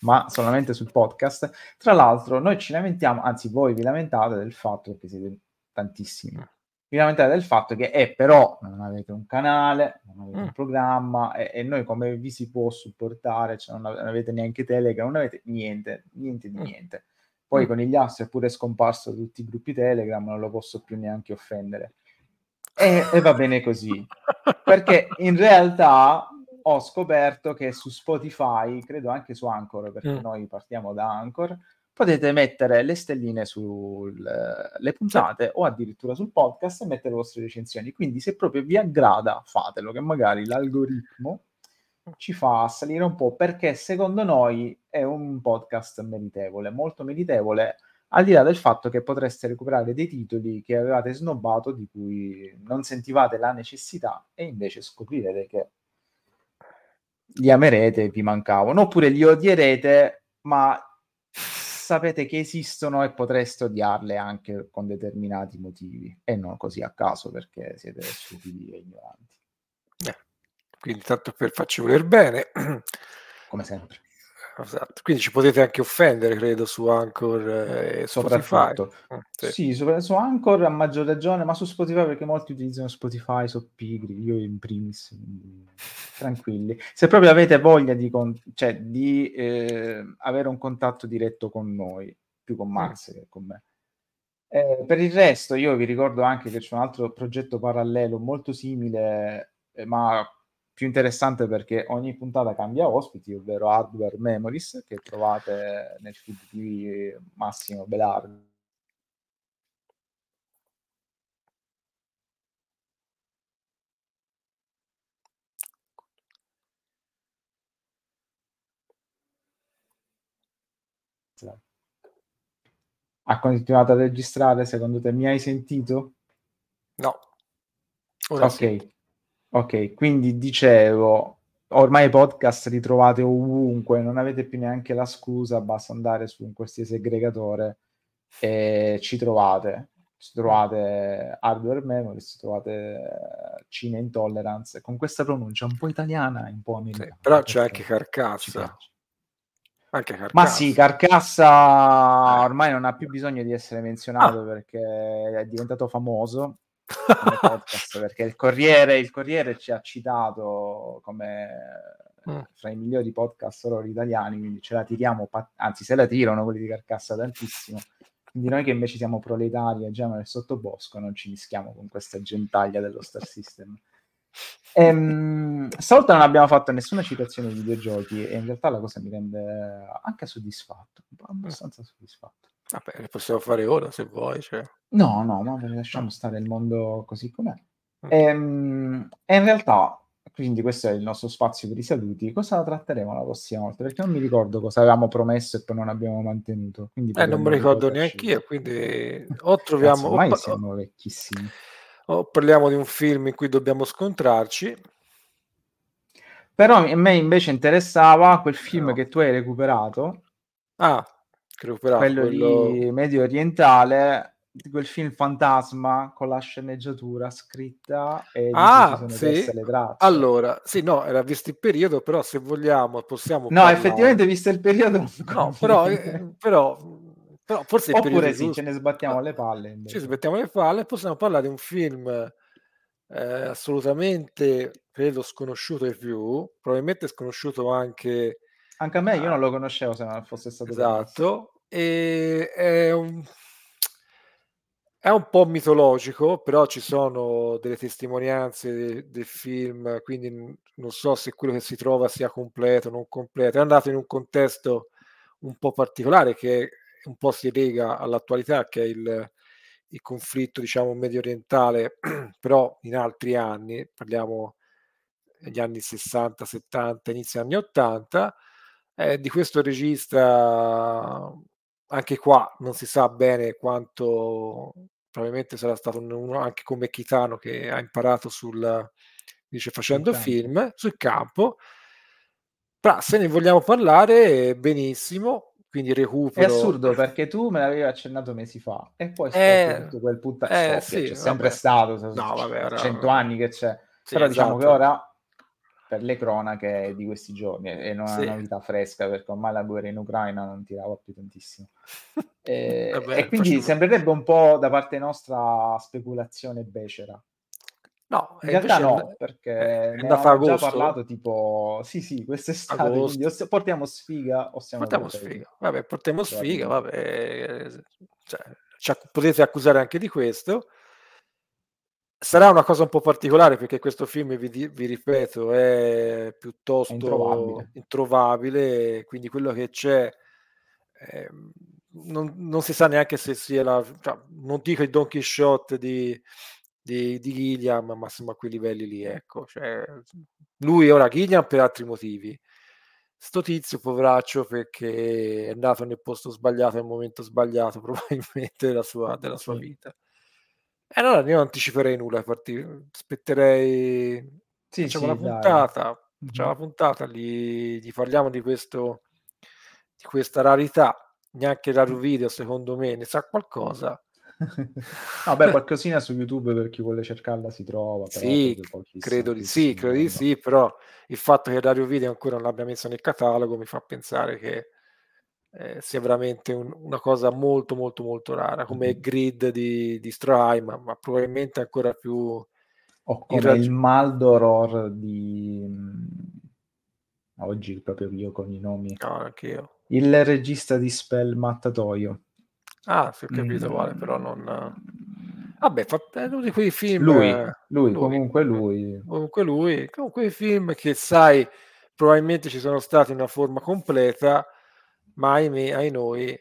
ma solamente sul podcast. Tra l'altro, noi ci lamentiamo, anzi, voi vi lamentate del fatto, perché siete tantissimi, mm. vi lamentate del fatto che, eh, però, non avete un canale, non avete mm. un programma, e, e, noi come vi si può supportare, cioè non, avete neanche Telegram, non avete niente, niente di mm. niente. Poi mm. con gli astri è pure scomparso tutti i gruppi Telegram, non lo posso più neanche offendere. E, e va bene così, perché in realtà ho scoperto che su Spotify, credo anche su Anchor, perché mm. noi partiamo da Anchor, potete mettere le stelline sulle puntate o addirittura sul podcast e mettere le vostre recensioni. Quindi se proprio vi aggrada, fatelo, che magari l'algoritmo ci fa salire un po' perché secondo noi è un podcast meritevole, molto meritevole, al di là del fatto che potreste recuperare dei titoli che avevate snobbato, di cui non sentivate la necessità, e invece scoprirete che li amerete, vi mancavano, oppure li odierete, ma sapete che esistono e potreste odiarle anche con determinati motivi, e non così a caso perché siete stupidi e ignoranti. Eh, quindi tanto per farci voler bene. Come sempre. Esatto. Quindi ci potete anche offendere, credo, su Anchor e Spotify. Mm, sì, sì su, su, Anchor a maggior ragione, ma su Spotify perché molti utilizzano Spotify, sono pigri, io in primis, tranquilli. Se proprio avete voglia di, con- cioè, di eh, avere un contatto diretto con noi, più con Max mm. che con me. Eh, per il resto, io vi ricordo anche che c'è un altro progetto parallelo molto simile, eh, ma più interessante perché ogni puntata cambia ospiti, ovvero Hardware Memories, che trovate nel feed di Massimo Belardo. Ha continuato a registrare, secondo te mi hai sentito? No. Ora ok. Sì. Ok, quindi dicevo, ormai i podcast li trovate ovunque, non avete più neanche la scusa, basta andare su un qualsiasi aggregatore e ci trovate. Ci trovate Hardware Memories, trovate Cine Intolerance, con questa pronuncia un po' italiana un po' americana. Sì, però c'è anche Carcassa. Anche Carcassa. Ma sì, Carcassa ormai non ha più bisogno di essere menzionato ah. perché è diventato famoso podcast perché il Corriere, il Corriere ci ha citato come mm. fra i migliori podcast horror italiani, quindi ce la tiriamo, anzi se la tirano quelli di Carcassa tantissimo. Quindi noi che invece siamo proletari e agiamo nel sottobosco non ci mischiamo con questa gentaglia dello Star System. Ehm, stavolta non abbiamo fatto nessuna citazione di videogiochi e in realtà la cosa mi rende anche soddisfatto, abbastanza soddisfatto. Vabbè, le possiamo fare ora se vuoi. Cioè. No, no, ma lasciamo stare il mondo così com'è. Mm. Ehm, e in realtà, quindi questo è il nostro spazio per i saluti. Cosa tratteremo la prossima volta? Perché non mi ricordo cosa avevamo promesso e poi non abbiamo mantenuto. Eh, non mi ricordo neanche io, quindi o troviamo... Ormai o, siamo vecchissimi. O parliamo di un film in cui dobbiamo scontrarci. Però a me invece interessava quel film no. che tu hai recuperato. Ah, quello, quello lì medio orientale di quel film fantasma con la sceneggiatura scritta e ah, sì. le tracce. Allora, sì, no, era visto il periodo, però se vogliamo possiamo No, parlare. effettivamente visto il periodo No, però, eh, però, però forse Oppure sì, giusto. ce ne sbattiamo le palle. Invece. Ci sbattiamo le palle, possiamo parlare di un film eh, assolutamente credo sconosciuto ai più, probabilmente sconosciuto anche anche a me, io non lo conoscevo se non fosse stato Esatto, e è un è un po' mitologico, però ci sono delle testimonianze de del film, quindi non so se quello che si trova sia completo o non completo. È andato in un contesto un po' particolare che un po' si lega all'attualità, che è il il conflitto, diciamo, mediorientale, però in altri anni, parliamo degli anni 60, 70, inizio anni 80, eh, di questo regista, anche qua non si sa bene quanto probabilmente sarà stato uno anche come Chitano che ha imparato sul dice facendo sul film sul campo. Però se ne vogliamo parlare benissimo, quindi recupero. È assurdo perché tu me l'avevi accennato mesi fa e poi eh, tutto quel puttano. Eh, sì, c'è sempre vabbè. stato, no, vabbè, 100 anni che c'è. Sì, Però esatto. diciamo che ora per le cronache di questi giorni e non è una vita fresca perché ormai la guerra in Ucraina non tirava più tantissimo. E, Vabbè, e quindi facciamo... sembrerebbe un po' da parte nostra speculazione becera. No, in realtà no, perché è ne abbiamo già parlato tipo, sì sì, quest'estate, quindi o portiamo sfiga o siamo Portiamo sfiga, vabbè, portiamo sfiga, vabbè, cioè, cioè, potete accusare anche di questo, Sarà una cosa un po' particolare perché questo film, vi, vi ripeto, è piuttosto è introvabile. introvabile. quindi quello che c'è eh, non, non, si sa neanche se sia la... Cioè, non dico il Don Quixote di, di, di Gilliam, ma siamo a quei livelli lì, ecco. Cioè, lui ora Gilliam per altri motivi. sto tizio poveraccio perché è nato nel posto sbagliato al momento sbagliato probabilmente della sua, della sua vita. E allora io non anticiperei nulla, aspetterei sì, facciamo sì, la puntata, facciamo la puntata, gli, gli parliamo di questo di questa rarità, neanche la video secondo me ne sa qualcosa. Vabbè, qualcosina su YouTube per chi vuole cercarla si trova. Sì, credo di sì, credo di sì, però il fatto che Dario Video ancora non l'abbia messo nel catalogo mi fa pensare che eh, sia veramente un, una cosa molto molto molto rara, come. Grid di, di Stroheim, ma, ma, probabilmente ancora più... O come rag... il Maldoror di... Oggi proprio io con i nomi. No, anche io. Il regista di Spell Mattatoio. Ah, sì, ho capito, mm. vale, però non... Vabbè, fa, è uno di quei film... Lui, lui, lui, comunque lui. Comunque lui, comunque i film che sai, probabilmente ci sono stati in una forma completa, ma ahimè, ai noi,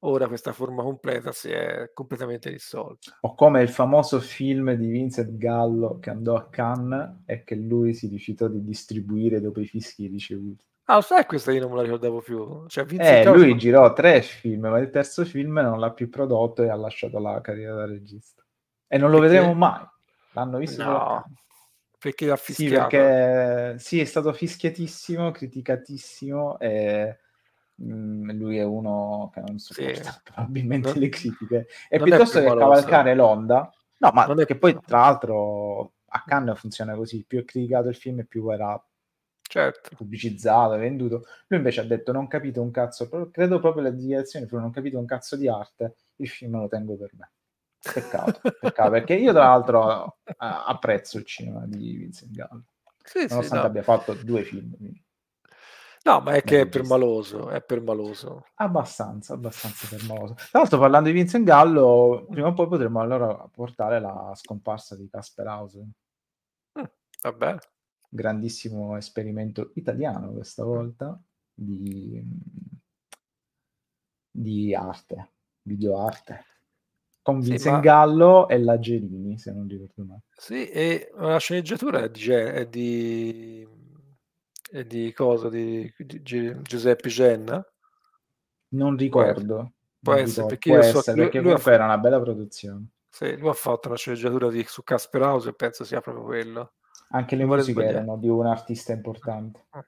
ora questa forma completa si è completamente risolta. O come il famoso film di Vincent Gallo che andò a Cannes e che lui si rifiutò di distribuire dopo i fischi ricevuti. Ah, sai questa io non me la ricordavo più. Cioè, eh, lui non... girò tre film, ma il terzo film non l'ha più prodotto e ha lasciato la carriera da regista. E non lo perché... vedremo mai. L'hanno visto no, perché ha fischiato. Sì, perché sì, è stato fischiatissimo, criticatissimo e mm, lui è uno che non sopporta sì. probabilmente non... le critiche. E piuttosto che cavalcare l'onda, no, ma non è che poi tra l'altro a Cannes funziona così, più è criticato il film più era certo. pubblicizzato, venduto. Lui invece ha detto: Non capito un cazzo, credo proprio le dichiarazioni furono: Non capito un cazzo di arte, il film lo tengo per me. Peccato, peccato perché io, tra l'altro, apprezzo il cinema di Vincent Gallo, sì, nonostante sì, no. abbia fatto due film. Quindi. No, ma è che è permaloso, è permaloso. Abbastanza, abbastanza permaloso. Tra l'altro, parlando di Vincent Gallo, prima o poi potremmo allora portare la scomparsa di Casper House. Mm, vabbè grandissimo esperimento italiano questa volta di, di arte, videoarte, con sì, Vincent ma... Gallo e la Gerini, se non ricordo male. Sì, e la sceneggiatura è di, è di, di cosa? Di, di Giuseppe Genna? Non ricordo. Può non essere, ricordo. perché, Può so, essere, perché lui, comunque lui era una bella produzione. Sì, lui ha fatto la sceneggiatura di, su Casper House e penso sia proprio quello. Anche le musiche erano di un artista importante. Ah.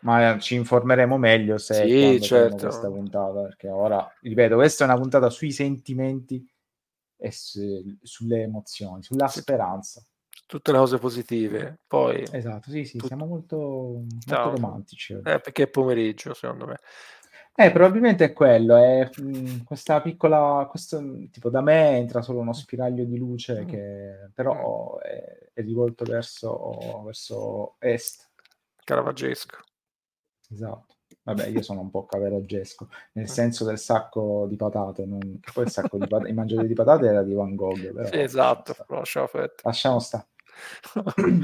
Ma ci informeremo meglio se sì, certo. questa puntata, perché ora, ripeto, questa è una puntata sui sentimenti e su, sulle emozioni, sulla sì. speranza. Tutte le cose positive. Poi... Esatto, sì, sì, Tut... siamo molto, molto no. romantici. Eh, perché è pomeriggio, secondo me. Eh, probabilmente è quello, è mh, mm, questa piccola, questo, tipo da me entra solo uno spiraglio di luce mm. che però è, è rivolto verso, verso est. Caravaggesco. Esatto. Vabbè, io sono un po' cavaraggesco, nel mm. senso del sacco di patate, non... poi il sacco di patate, il mangiare di patate era di Van Gogh. Però, sì, esatto, lasciamo, lasciamo stare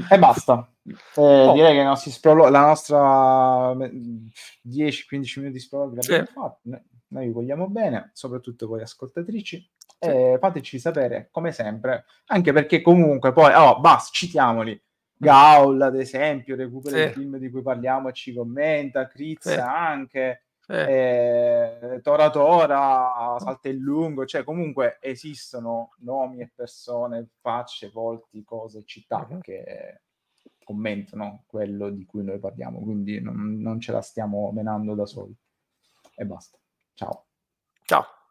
e basta. Eh, oh. Direi che sprolo- la nostra 10-15 minuti di sprologo l'abbiamo sì. fatto. Noi vi vogliamo bene, soprattutto voi ascoltatrici. Sì. Eh, fateci sapere, come sempre, anche perché comunque poi, oh, basta, citiamoli. Gaul, ad esempio, recupera sì. il film di cui parliamo e ci commenta, Crizza anche eh. Eh, Tora Tora, Saltellungo, cioè comunque esistono nomi e persone, facce, volti, cose, città uh-huh. che commentano quello di cui noi parliamo, quindi non, non ce la stiamo menando da soli. E basta. Ciao. Ciao.